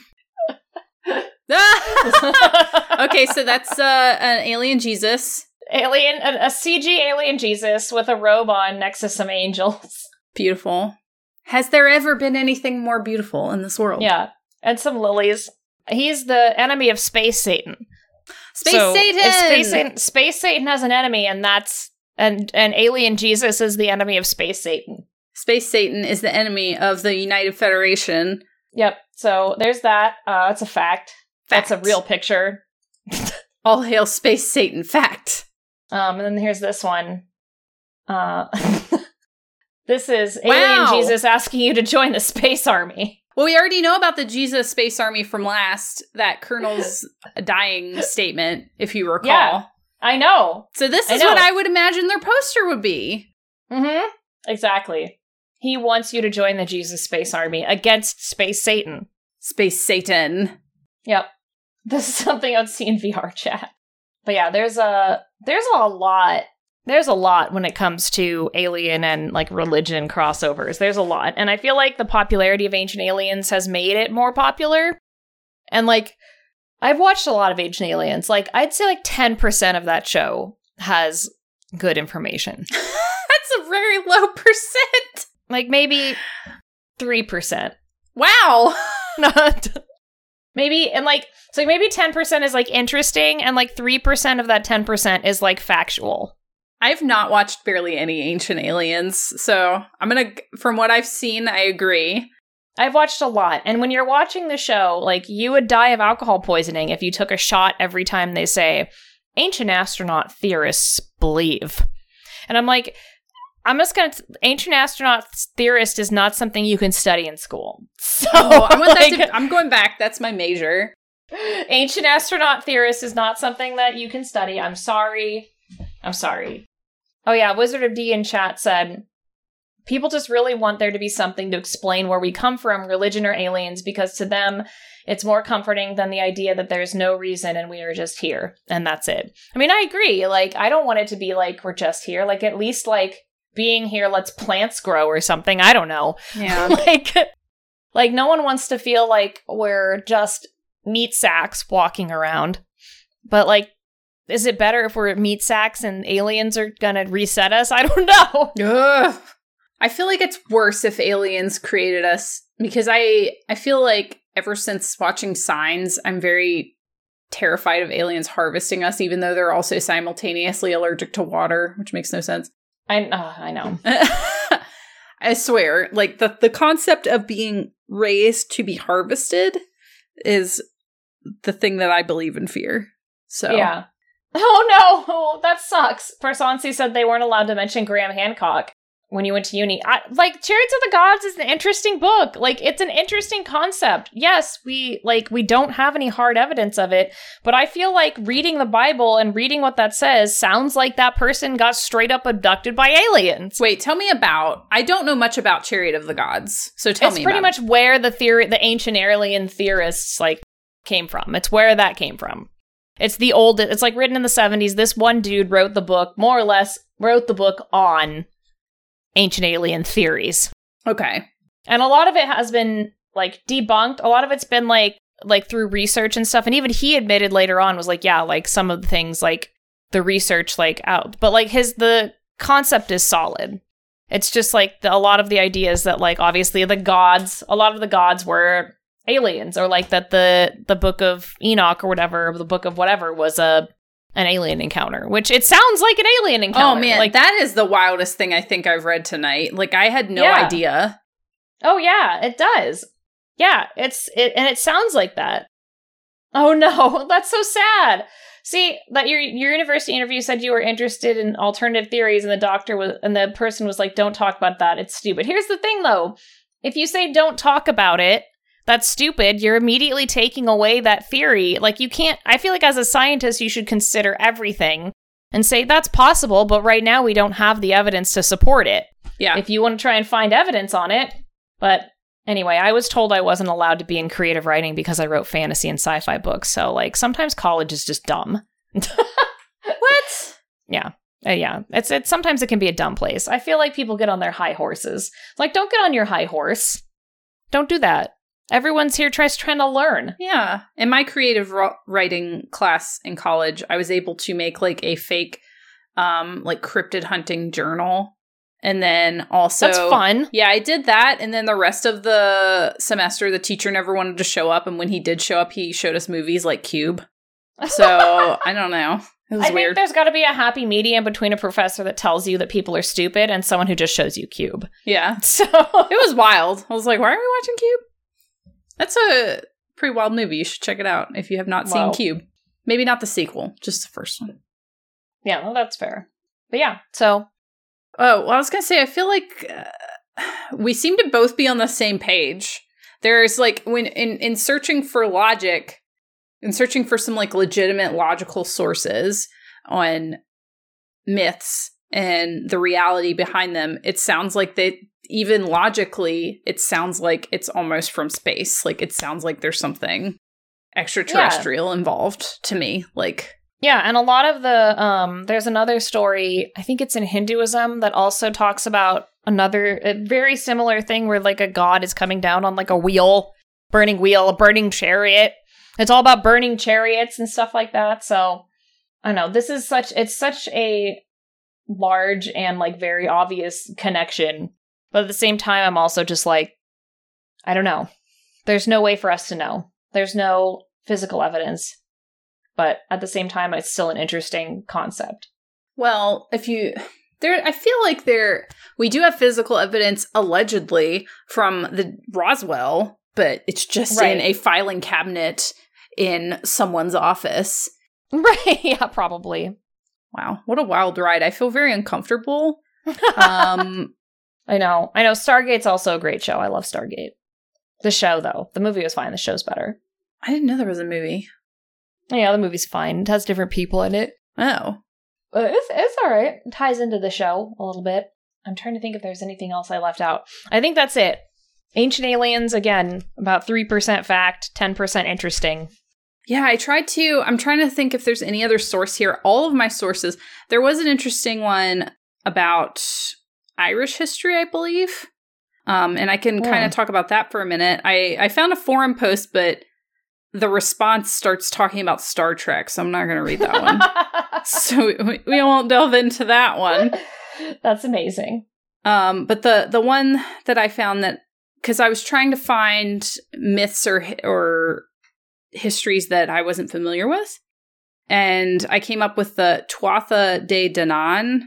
Speaker 2: *laughs* okay, so that's uh, an alien Jesus.
Speaker 1: Alien, a, a CG alien Jesus with a robe on next to some angels. *laughs*
Speaker 2: Beautiful. Has there ever been anything more beautiful in this world?
Speaker 1: Yeah, and some lilies. He's the enemy of Space Satan.
Speaker 2: Space
Speaker 1: So,
Speaker 2: Satan.
Speaker 1: Space Satan. Space Satan has an enemy, and that's and and Alien Jesus is the enemy of Space Satan.
Speaker 2: Space Satan is the enemy of the United Federation.
Speaker 1: Yep. So there's that. Uh, that's a fact. That's a real picture. *laughs*
Speaker 2: All hail Space Satan. Fact.
Speaker 1: Um, and then here's this one. Uh, *laughs* this is
Speaker 2: Wow.
Speaker 1: Alien Jesus asking you to join the Space Army.
Speaker 2: Well, we already know about the Jesus Space Army from last, that Colonel's *laughs* dying statement, if you recall.
Speaker 1: Yeah. I know.
Speaker 2: So this
Speaker 1: I
Speaker 2: is what. I would imagine their poster would be.
Speaker 1: Mm-hmm. Exactly. He wants you to join the Jesus Space Army against Space Satan.
Speaker 2: Space Satan.
Speaker 1: Yep. This is *laughs* something I'd see in VR chat. But yeah, there's a there's a lot. There's a lot when it comes to alien and like religion crossovers. There's a lot. And I feel like the popularity of Ancient Aliens has made it more popular. And like I've watched a lot of Ancient Aliens. Like I'd say like 10% of that show has good information. *laughs*
Speaker 2: That's a very low percent.
Speaker 1: Like maybe 3%.
Speaker 2: Wow. *laughs*
Speaker 1: not maybe and like so maybe 10% is like interesting and like 3% of that 10% is like factual
Speaker 2: I've not watched barely any Ancient Aliens, so I'm gonna, from what I've seen, I agree.
Speaker 1: i've watched a lot and when you're watching the show like you would die of alcohol poisoning if you took a shot every time they say ancient astronaut theorists believe and i'm like i'm just gonna ancient astronaut theorist is not something you can study in school *laughs* so
Speaker 2: Oh, I want that to, I'm going back. That's my major. *gasps*
Speaker 1: Ancient astronaut theorist is not something that you can study. I'm sorry. I'm sorry. Oh yeah, Wizard of D in chat said people just really want there to be something to explain where we come from, religion or aliens, because to them it's more comforting than the idea that there's no reason and we are just here and that's it. I mean, I agree. Like, I don't want it to be like we're just here. Like, at least like being here lets plants grow or something. I don't know.
Speaker 2: Yeah. *laughs*
Speaker 1: like like no one wants to feel like we're just meat sacks walking around but like is it better if we're meat sacks and aliens are gonna reset us *laughs* i don't know
Speaker 2: Ugh. I feel like it's worse if aliens created us because I I feel like ever since watching Signs, I'm very terrified of aliens harvesting us, even though they're also simultaneously allergic to water, which makes no sense.
Speaker 1: I, uh, I know. *laughs*
Speaker 2: I swear, like the the concept of being raised to be harvested is the thing that I believe in fear. So
Speaker 1: yeah. *laughs* Oh no. Oh, that sucks. Persansi said they weren't allowed to mention graham hancock when you went to uni. I, like Chariots of the Gods is an interesting book. Like it's an interesting concept. Yes, we like we don't have any hard evidence of it, but I feel like reading the Bible and reading what that says sounds like that person got straight up abducted by aliens.
Speaker 2: Wait, tell me about. I don't know much about Chariot of the Gods, so tell me.
Speaker 1: it's
Speaker 2: me.
Speaker 1: pretty much where the theory, the ancient alien theorists, like came from. It's where that came from. It's the old. It's like written in the seventies. This one dude wrote the book, more or less, wrote the book on ancient alien theories.
Speaker 2: Okay.
Speaker 1: And a lot of it has been like debunked. A lot of it's been like like through research and stuff. And even he admitted later on was like, yeah, like some of the things like the research like out, but like his the concept is solid. It's just like the, a lot of the ideas that like obviously the gods, a lot of the gods were aliens, or like that the the book of Enoch or whatever, or the book of whatever was a an alien encounter, which it sounds like an alien oh, encounter.
Speaker 2: Oh man,
Speaker 1: like
Speaker 2: that is the wildest thing I think I've read tonight. Like I had no
Speaker 1: Yeah.
Speaker 2: idea.
Speaker 1: Oh yeah, it does. Yeah, it's it and it sounds like that. Oh no, *laughs* that's so sad. See, that your your university interview said you were interested in alternative theories and the doctor was and the person was like don't talk about that. It's stupid. Here's the thing though. If you say don't talk about it, that's stupid. You're immediately taking away that theory. Like you can't I feel like as a scientist you should consider everything and say that's possible, but right now we don't have the evidence to support it
Speaker 2: Yeah.
Speaker 1: if you want to try and find evidence on it. But anyway, I was told I wasn't allowed to be in creative writing because I wrote fantasy and sci fi books. So, like, sometimes college is just dumb. *laughs*
Speaker 2: what?
Speaker 1: Yeah. Uh, yeah. It's, it's sometimes it can be a dumb place. I feel like people get on their high horses. Like, don't get on your high horse. Don't do that. Everyone's here tries trying to learn.
Speaker 2: Yeah. In my creative writing class in college, I was able to make like a fake um like cryptid hunting journal. And then also
Speaker 1: That's fun.
Speaker 2: Yeah, I did that and then the rest of the semester the teacher never wanted to show up and when he did show up he showed us movies like Cube. So, *laughs* I don't know. It was
Speaker 1: I think
Speaker 2: weird.
Speaker 1: there's got to be a happy medium between a professor that tells you that people are stupid and someone who just shows you cube.
Speaker 2: Yeah. *laughs*
Speaker 1: So
Speaker 2: It was wild. I was like, why are we watching Cube? That's a pretty wild movie. You should check it out if you have not
Speaker 1: Wow.
Speaker 2: seen Cube. Maybe not the sequel, just the first one.
Speaker 1: yeah, well, that's fair. But yeah, so
Speaker 2: Oh, well, I was going to say, I feel like uh, we seem to both be on the same page. There's like, when in, in searching for logic, in searching for some like legitimate logical sources on myths and the reality behind them, it sounds like they, even logically, it sounds like it's almost from space. Like it sounds like there's something extraterrestrial involved to me. Like,
Speaker 1: Yeah, and a lot of the um there's another story, I think it's in Hinduism that also talks about another a very similar thing where like a god is coming down on like a wheel, burning wheel, a burning chariot. It's all about burning chariots and stuff like that. So I don't know, this is such it's such a large and like very obvious connection. But at the same time I'm also just like I don't know. There's no way for us to know. There's no physical evidence but at the same time it's still an interesting concept
Speaker 2: Well, if you there I feel like there we do have physical evidence allegedly from the Roswell, but it's just
Speaker 1: Right.
Speaker 2: in a filing cabinet in someone's office. *laughs*
Speaker 1: right yeah probably
Speaker 2: Wow, what a wild ride. I feel very uncomfortable. *laughs* Um
Speaker 1: i know. I know. Stargate's also a great show. I love stargate. The show though. The movie was fine. The show's better.
Speaker 2: I didn't know there was a movie.
Speaker 1: yeah the movie's fine. It has different people in it.
Speaker 2: Oh.
Speaker 1: but it's, it's all right. It ties into the show a little bit. I'm trying to think if there's anything else i left out. I think that's it. Ancient aliens again about 3% fact 10% interesting.
Speaker 2: Yeah, I tried to. I'm trying to think if there's any other source here. All of my sources. There was an interesting one about Irish history, I believe. Um, and I can kind of talk about that for a minute. I I found a forum post, but the response starts talking about Star Trek, so I'm not going to read that one. *laughs* so we, we won't delve into that one.
Speaker 1: that's amazing
Speaker 2: Um, but the the one that I found that because I was trying to find myths or or histories that I wasn't familiar with, and I came up with the Tuatha de Danann,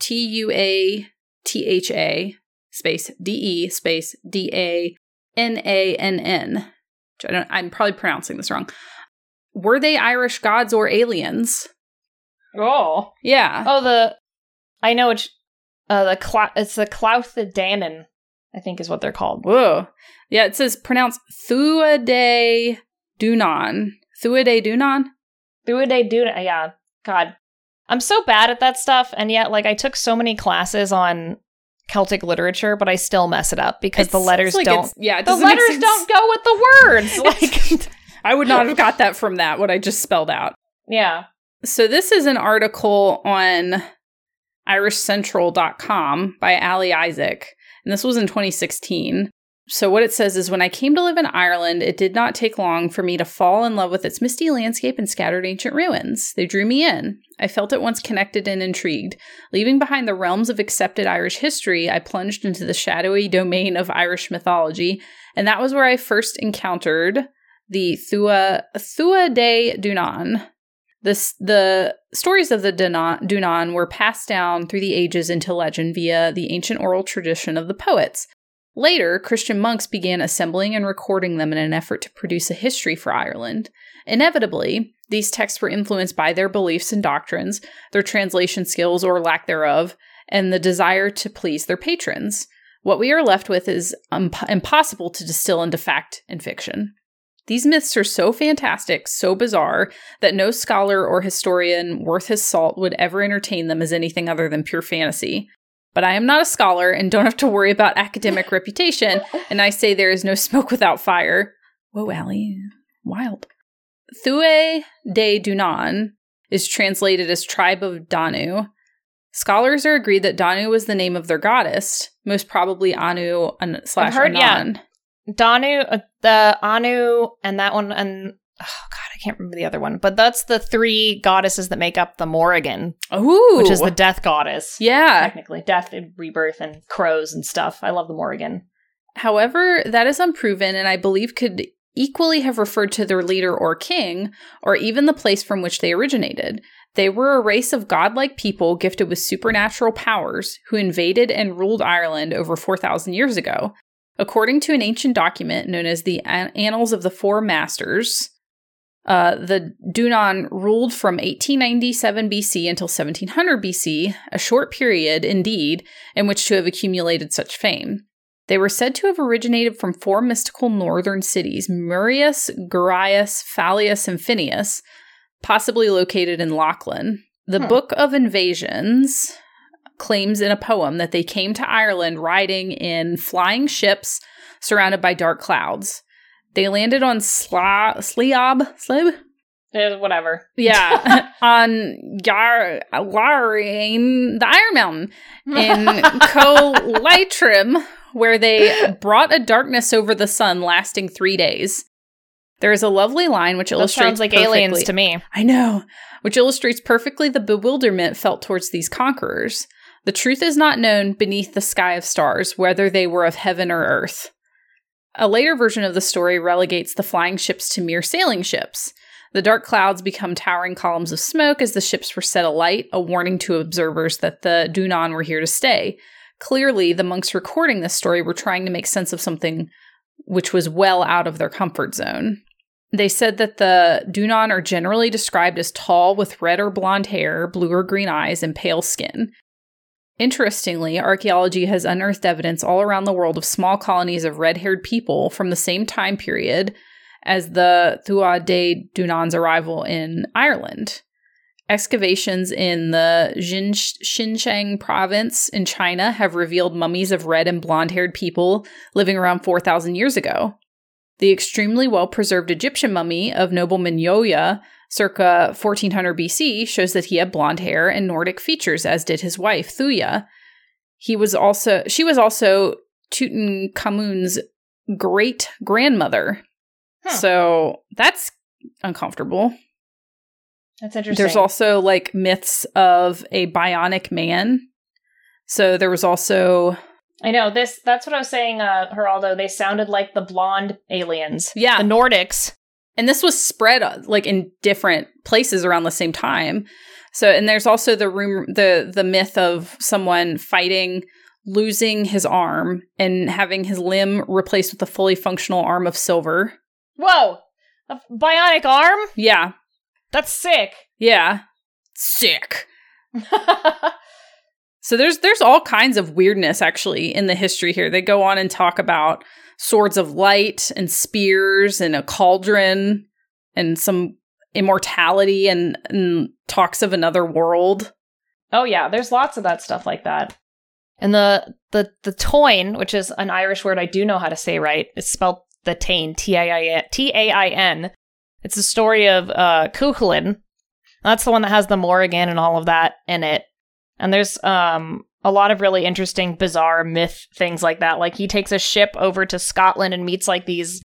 Speaker 2: T U A T H A space D E space D A N A N N. I don't. I'm probably pronouncing this wrong. Were they Irish gods or aliens?
Speaker 1: oh
Speaker 2: Yeah.
Speaker 1: Oh, the I know which Uh, the Cla- it's the Clauthidanen, I think is what they're called.
Speaker 2: Whoa. Yeah, it says pronounced Thuade Dunan. Thuade Dunan?
Speaker 1: Thuade Duna. Yeah, God, I'm so bad at that stuff, and yet like I took so many classes on Celtic literature, but I still mess it up because the letters
Speaker 2: like
Speaker 1: don't.
Speaker 2: Yeah,
Speaker 1: The letters don't go with the words. *laughs* Like,
Speaker 2: I would not have got that from that, what I just spelled out.
Speaker 1: yeah.
Speaker 2: So this is an article on irishcentral.com by Ali Isaac, and this was in 2016. So what it says is when I came to live in Ireland, it did not take long for me to fall in love with its misty landscape and scattered ancient ruins. They drew me in. I felt at once connected and intrigued. Leaving behind the realms of accepted Irish history, I plunged into the shadowy domain of Irish mythology, and that was where I first encountered the Thua Thua de Dunan. The stories of the Dunan, Dunan were passed down through the ages into legend via the ancient oral tradition of the poets. Later, Christian monks began assembling and recording them in an effort to produce a history for Ireland. Inevitably, these texts were influenced by their beliefs and doctrines, their translation skills or lack thereof, and the desire to please their patrons. What we are left with is um, impossible to distill into fact and fiction. These myths are so fantastic, so bizarre, that no scholar or historian worth his salt would ever entertain them as anything other than pure fantasy. But I am not a scholar and don't have to worry about academic *laughs* reputation, and I say there is no smoke without fire. Whoa, Allie, wild. Thue de Dunan is translated as tribe of Danu. Scholars are agreed that Danu was the name of their goddess, most probably Anu an- slash
Speaker 1: heard- yeah. Danu, uh, the Anu, and that one, and oh god, can't remember the other one. But that's the three goddesses that make up the Morrigan,
Speaker 2: Ooh,
Speaker 1: which is the death goddess.
Speaker 2: yeah.
Speaker 1: Technically, death and rebirth and crows and stuff. I love the Morrigan.
Speaker 2: However, that is unproven and I believe could equally have referred to their leader or king, or even the place from which they originated. They were a race of godlike people gifted with supernatural powers who invaded and ruled Ireland over 4,000 years ago. According to an ancient document known as the An- Annals of the Four Masters, uh, the Dunan ruled from 1897 BC until 1700 BC, a short period indeed in which to have accumulated such fame. They were said to have originated from four mystical northern cities Murius, Gurius, Fallius, and Finias, possibly located in Lochlann. The
Speaker 1: Hmm.
Speaker 2: Book of Invasions claims in a poem that they came to Ireland riding in flying ships surrounded by dark clouds. They landed on Sla- Sliab, Slib?
Speaker 1: Eh, whatever.
Speaker 2: Yeah, *laughs* *laughs* on Yar the Iron Mountain in *laughs* Colitrim, where they brought a darkness over the sun lasting three days. There is a lovely line which
Speaker 1: That
Speaker 2: illustrates
Speaker 1: sounds like
Speaker 2: perfectly-
Speaker 1: aliens to me.
Speaker 2: I know, which illustrates perfectly the bewilderment felt towards these conquerors. The truth is not known beneath the sky of stars, whether they were of heaven or earth. A later version of the story relegates the flying ships to mere sailing ships. The dark clouds become towering columns of smoke as the ships were set alight, a warning to observers that the Dunan were here to stay. Clearly, the monks recording this story were trying to make sense of something which was well out of their comfort zone. They said that the Dunan are generally described as tall with red or blonde hair, blue or green eyes, and pale skin. Interestingly, archaeology has unearthed evidence all around the world of small colonies of red haired people from the same time period as the Thua de Dunan's arrival in Ireland. Excavations in the Xinjiang province in China have revealed mummies of red and blonde haired people living around 4,000 years ago. The extremely well preserved Egyptian mummy of nobleman Yuya, circa 1400 BC, shows that he had blonde hair and Nordic features, as did his wife Thuya. He was also she was also Tutankhamun's great grandmother.
Speaker 1: Huh.
Speaker 2: So that's uncomfortable.
Speaker 1: That's interesting.
Speaker 2: There's also like myths of a bionic man. So there was also
Speaker 1: I know this. That's what I was saying, uh, Geraldo. They sounded like the blonde aliens.
Speaker 2: yeah,
Speaker 1: The Nordics.
Speaker 2: and this was spread uh, like in different places around the same time so and there's also the room the the myth of someone fighting losing his arm and having his limb replaced with a fully functional arm of silver
Speaker 1: Whoa, a bionic arm.
Speaker 2: yeah
Speaker 1: That's sick.
Speaker 2: yeah sick *laughs* So there's there's all kinds of weirdness actually in the history here. They go on and talk about swords of light and spears and a cauldron and some immortality and, and talks of another world.
Speaker 1: Oh yeah, there's lots of that stuff like that. And the the the Toin, which is an Irish word I do know how to say right, it's spelled the Tain, T A I N T A I N. It's the story of uh Cuchulainn. That's the one that has the Morrigan and all of that in it. And there's um a lot of really interesting, bizarre myth things like that. Like he takes a ship over to Scotland and meets like these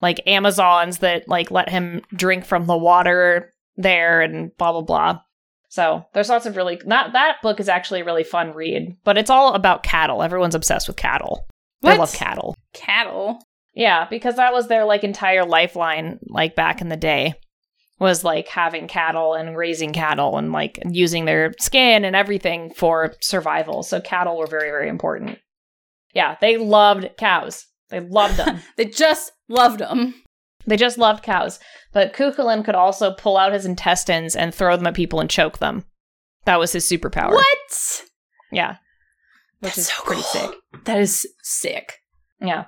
Speaker 1: like Amazons that like let him drink from the water there and blah blah blah. So there's lots of really that that book is actually a really fun read, but it's all about cattle. Everyone's obsessed with cattle. They love cattle.
Speaker 2: Cattle.
Speaker 1: Yeah, because that was their like entire lifeline, like back in the day, was like having cattle and raising cattle and like using their skin and everything for survival. So cattle were very, very important. Yeah, they loved cows. They loved them. *laughs*
Speaker 2: They just loved them.
Speaker 1: they just loved cows. But Cuchulainn could also pull out his intestines and throw them at people and choke them. That was his superpower.
Speaker 2: What?
Speaker 1: Yeah. Which
Speaker 2: That's
Speaker 1: is
Speaker 2: so
Speaker 1: pretty
Speaker 2: cool.
Speaker 1: sick.
Speaker 2: That is sick.
Speaker 1: Yeah.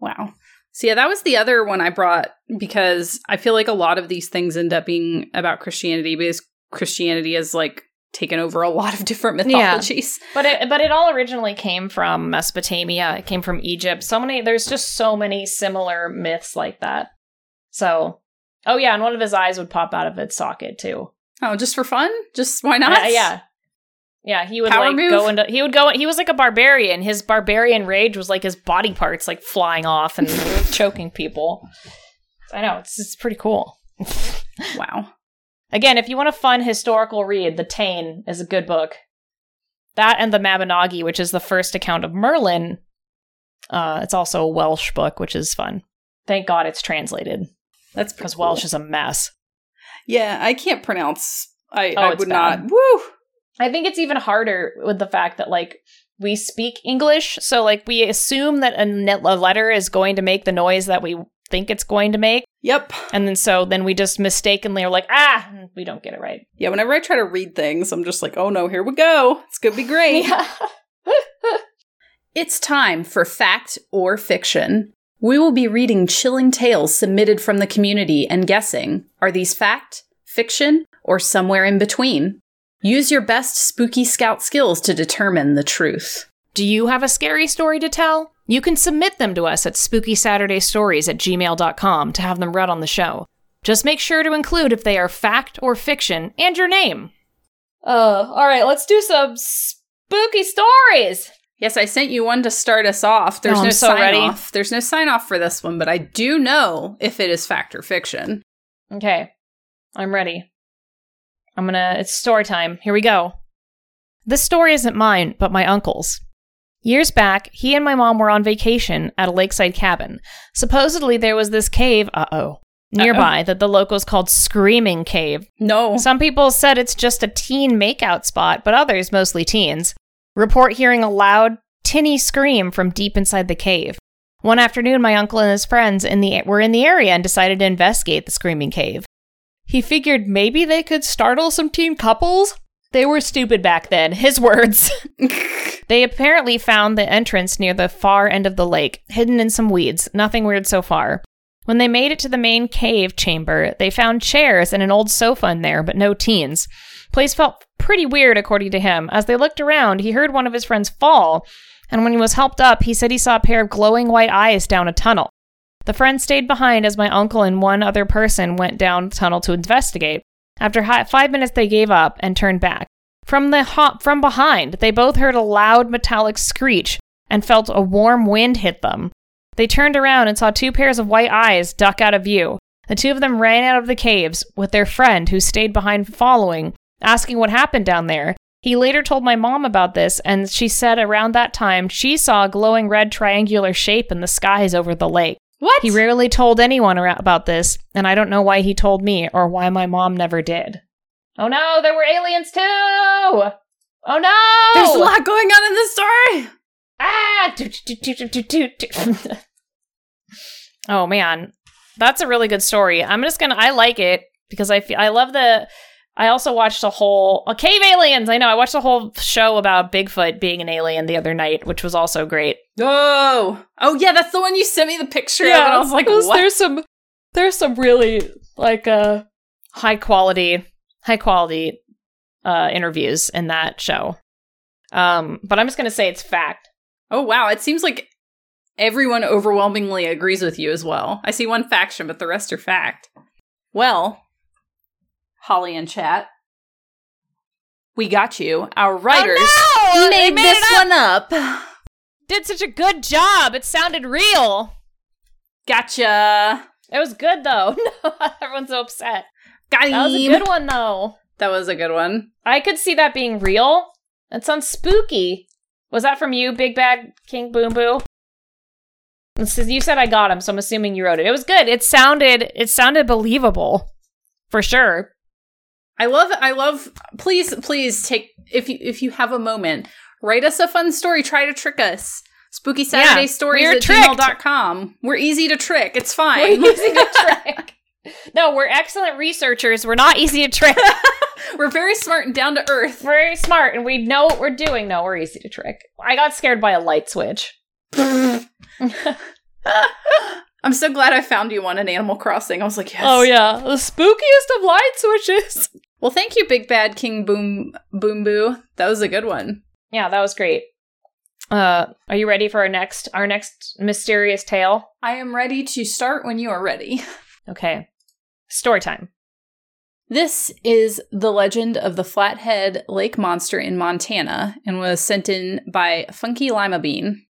Speaker 2: Wow. So yeah, that was the other one I brought because I feel like a lot of these things end up being about Christianity because Christianity has like taken over a lot of different
Speaker 1: Yeah.
Speaker 2: mythologies.
Speaker 1: But it but it all originally came from Mesopotamia. It came from Egypt. So many there's just so many similar myths like that. So oh yeah, and one of his eyes would pop out of its socket too.
Speaker 2: Oh, just for fun? Just why not?
Speaker 1: Yeah, yeah. Yeah, he would
Speaker 2: Power
Speaker 1: like
Speaker 2: move?
Speaker 1: go into he would go he was like a barbarian. His barbarian rage was like his body parts like flying off and *laughs* choking people. I know, it's it's pretty cool.
Speaker 2: Wow.
Speaker 1: Again, if you want a fun historical read, The Tain is a good book. That and The Mabinogi, which is the first account of Merlin. Uh, it's also a Welsh book, which is fun. Thank God it's translated
Speaker 2: That's
Speaker 1: because
Speaker 2: cool.
Speaker 1: Welsh is a mess.
Speaker 2: Yeah, I can't pronounce. I,
Speaker 1: Oh,
Speaker 2: I would
Speaker 1: bad.
Speaker 2: not. Woo!
Speaker 1: I think it's even harder with the fact that like we speak English, so like we assume that a, ne- a letter is going to make the noise that we think it's going to make,
Speaker 2: Yep.
Speaker 1: and then so then we just mistakenly are like, ah, we don't get it right.
Speaker 2: Yeah, whenever I try to read things, I'm just like, oh no, here we go. It's gonna be great. *laughs* *laughs* It's time for fact or fiction. We will be reading chilling tales submitted from the community and guessing are these fact, fiction, or somewhere in between? Use your best spooky scout skills to determine the truth.
Speaker 1: Do you have a scary story to tell? You can submit them to us at spookysaturdaystories at gmail.com to have them read on the show. Just make sure to include if they are fact or fiction and your name. Uh, all right, let's do some spooky stories.
Speaker 2: Yes, I sent you one to start us off. There's
Speaker 1: Oh,
Speaker 2: no
Speaker 1: so
Speaker 2: sign
Speaker 1: ready.
Speaker 2: off. There's no sign off for this one, but I do know if it is fact or fiction.
Speaker 1: Okay, I'm ready. I'm gonna, it's story time. Here we go. This story isn't mine, but my uncle's. Years back, he and my mom were on vacation at a lakeside cabin. Supposedly, there was this cave, uh oh, nearby that the locals called Screaming Cave.
Speaker 2: No.
Speaker 1: Some people said it's just a teen makeout spot, but others, mostly teens, report hearing a loud, tinny scream from deep inside the cave. One afternoon, my uncle and his friends in the were in the area and decided to investigate the screaming cave. He figured maybe they could startle some teen couples. They were stupid back then. His words. *laughs* They apparently found the entrance near the far end of the lake, hidden in some weeds. Nothing weird so far. When they made it to the main cave chamber, they found chairs and an old sofa in there, but no teens. Place felt pretty weird, according to him. As they looked around, he heard one of his friends fall, and when he was helped up, he said he saw a pair of glowing white eyes down a tunnel. The friend stayed behind as my uncle and one other person went down the tunnel to investigate. After hi- five minutes, they gave up and turned back. From the ho- from behind, they both heard a loud metallic screech and felt a warm wind hit them. They turned around and saw two pairs of white eyes duck out of view. The two of them ran out of the caves with their friend, who stayed behind following, asking what happened down there. He later told my mom about this, and she said around that time she saw a glowing red triangular shape in the skies over the lake.
Speaker 2: What?
Speaker 1: He rarely told anyone about this, and I don't know why he told me or why my mom never did. Oh no, there were aliens too! Oh no!
Speaker 2: There's a lot going on in this story.
Speaker 1: Ah! *laughs* Oh man, that's a really good story. I'm just gonna. I like it because I feel I love the I also watched a whole uh, Cave Aliens. I know. I watched a whole show about Bigfoot being an alien the other night, which was also great.
Speaker 2: Oh, oh yeah, that's the one you sent me the picture of. And I was like,
Speaker 1: there's some there's some really like uh high quality high quality uh interviews in that show. Um, but I'm just gonna say it's fact.
Speaker 2: Oh wow, it seems like everyone overwhelmingly agrees with you as well. I see one faction, but the rest are fact. Well, Holly and chat, we got you. Our writers
Speaker 1: oh, no!
Speaker 2: Made,
Speaker 1: made
Speaker 2: this
Speaker 1: up.
Speaker 2: one up.
Speaker 1: Did such a good job. It sounded real.
Speaker 2: Gotcha.
Speaker 1: It was good though. *laughs* No, everyone's so upset.
Speaker 2: Got
Speaker 1: That was a good one though.
Speaker 2: That was a good one.
Speaker 1: I could see that being real. That sounds spooky. Was that from you, Big Bad King Boom Boo? You said I got him, so I'm assuming you wrote it. It was good. It sounded it sounded believable. For sure.
Speaker 2: I love I love please please take if you if you have a moment, write us a fun story, try to trick us. Spooky Saturday
Speaker 1: Yeah,
Speaker 2: stories
Speaker 1: we're
Speaker 2: at
Speaker 1: tricked.
Speaker 2: gmail.com. We're easy to trick. It's fine.
Speaker 1: We're easy to trick. No, we're excellent researchers. We're not easy to trick. *laughs*
Speaker 2: we're very smart and down to earth.
Speaker 1: Very smart and we know what we're doing. No, we're easy to trick. I got scared by a light switch. *laughs*
Speaker 2: I'm so glad I found you one in Animal Crossing. I was like, yes.
Speaker 1: Oh yeah, the spookiest of light switches. *laughs*
Speaker 2: Well, thank you, Big Bad King Boom Boom Boo. That was a good one.
Speaker 1: Yeah, that was great. Uh, are you ready for our next our next mysterious tale?
Speaker 2: I am ready to start when you are ready. *laughs*
Speaker 1: Okay, story time.
Speaker 2: This is the legend of the Flathead Lake Monster in Montana and was sent in by Funky Lima Bean.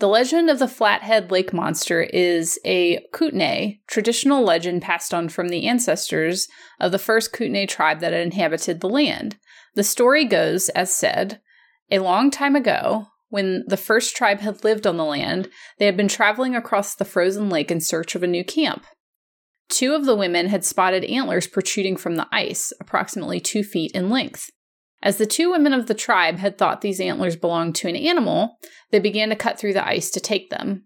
Speaker 2: The legend of the Flathead Lake Monster is a Kootenai, traditional legend passed on from the ancestors of the first Kootenai tribe that inhabited the land. The story goes as said, a long time ago, when the first tribe had lived on the land, they had been traveling across the frozen lake in search of a new camp. Two of the women had spotted antlers protruding from the ice, approximately two feet in length. As the two women of the tribe had thought these antlers belonged to an animal, they began to cut through the ice to take them.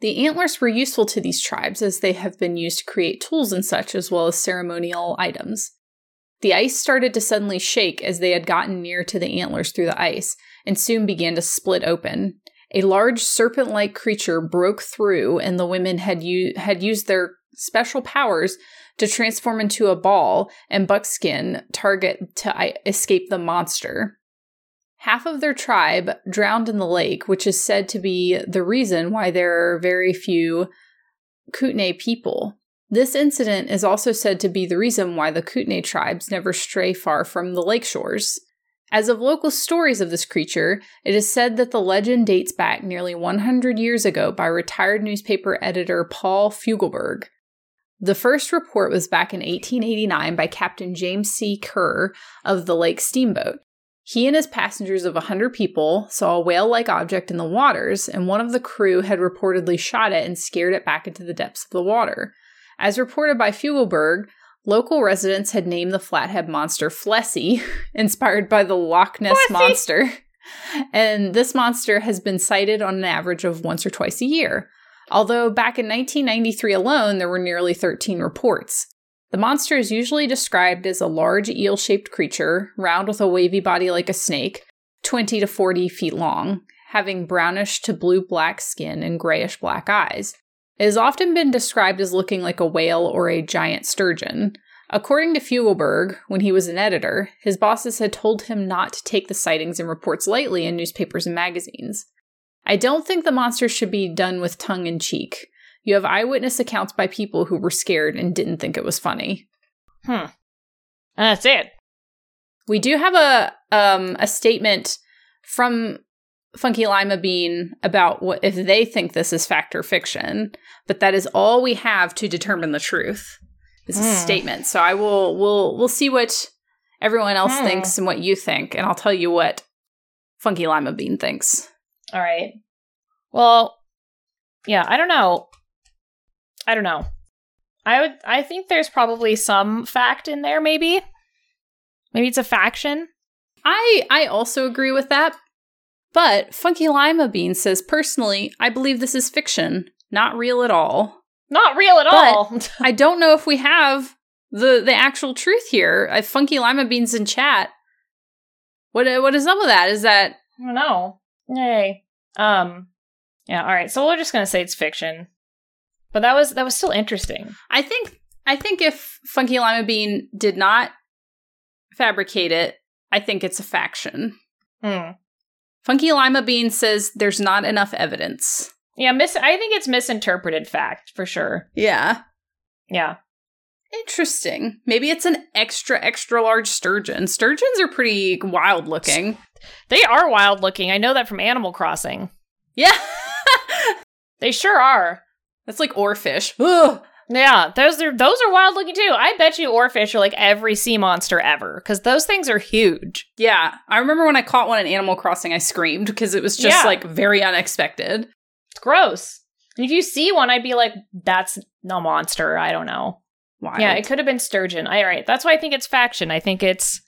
Speaker 2: The antlers were useful to these tribes as they have been used to create tools and such, as well as ceremonial items. The ice started to suddenly shake as they had gotten near to the antlers through the ice, and soon began to split open. A large serpent-like creature broke through, and the women had u- had used their special powers to transform into a ball and buckskin target to escape the monster. Half of their tribe drowned in the lake, which is said to be the reason why there are very few Kootenai people. This incident is also said to be the reason why the Kootenai tribes never stray far from the lake shores. As of local stories of this creature, it is said that the legend dates back nearly 100 years ago by retired newspaper editor Paul Fugleberg. The first report was back in 1889 by Captain James C. Kerr of the Lake Steamboat. He and his passengers of 100 people saw a whale like object in the waters, and one of the crew had reportedly shot it and scared it back into the depths of the water. As reported by Fugleberg, local residents had named the flathead monster Flessy, *laughs* inspired by the Loch Ness
Speaker 1: Flessy.
Speaker 2: monster. And this monster has been sighted on an average of once or twice a year. Although back in 1993 alone, there were nearly 13 reports. The monster is usually described as a large eel shaped creature, round with a wavy body like a snake, 20 to 40 feet long, having brownish to blue black skin and grayish black eyes. It has often been described as looking like a whale or a giant sturgeon. According to Fugleberg, when he was an editor, his bosses had told him not to take the sightings and reports lightly in newspapers and magazines. I don't think the monster should be done with tongue in cheek. You have eyewitness accounts by people who were scared and didn't think it was funny.
Speaker 1: Hmm. And that's it.
Speaker 2: We do have a um a statement from Funky Lima Bean about what if they think this is fact or fiction, but that is all we have to determine the truth. Is a
Speaker 1: Hmm.
Speaker 2: statement. So I will we'll we'll see what everyone else
Speaker 1: Hmm.
Speaker 2: thinks and what you think, and I'll tell you what Funky Lima Bean thinks.
Speaker 1: All right. Well, yeah, I don't know. I don't know. I would I think there's probably some fact in there maybe. Maybe it's a faction.
Speaker 2: I I also agree with that. But Funky Lima Bean says personally, I believe this is fiction, not real at all.
Speaker 1: Not real at
Speaker 2: But-
Speaker 1: all. *laughs*
Speaker 2: I don't know if we have the the actual truth here. Uh, Funky Lima Beans in chat. What what is up with that? Is that
Speaker 1: I don't know. Yay. Um. Yeah. All right. So we're just gonna say it's fiction, but that was that was still interesting.
Speaker 2: I think I think if Funky Lima Bean did not fabricate it, I think it's a faction.
Speaker 1: Hmm.
Speaker 2: Funky Lima Bean says there's not enough evidence.
Speaker 1: Yeah. Mis. I think it's misinterpreted fact for sure.
Speaker 2: Yeah.
Speaker 1: Yeah.
Speaker 2: Interesting. Maybe it's an extra, extra large sturgeon. Sturgeons are pretty wild looking.
Speaker 1: They are wild looking. I know that from Animal Crossing.
Speaker 2: Yeah. *laughs*
Speaker 1: They sure are.
Speaker 2: That's like oarfish. Ugh.
Speaker 1: Yeah, those are those are wild looking too. I bet you oarfish are like every sea monster ever because those things are huge.
Speaker 2: Yeah. I remember when I caught one in Animal Crossing, I screamed because it was just
Speaker 1: Yeah.
Speaker 2: like very unexpected.
Speaker 1: It's gross. And if you see one, I'd be like, "That's no monster." I don't know.
Speaker 2: Wild.
Speaker 1: Yeah, it could have been sturgeon. All right, that's why I think it's faction. I think it's,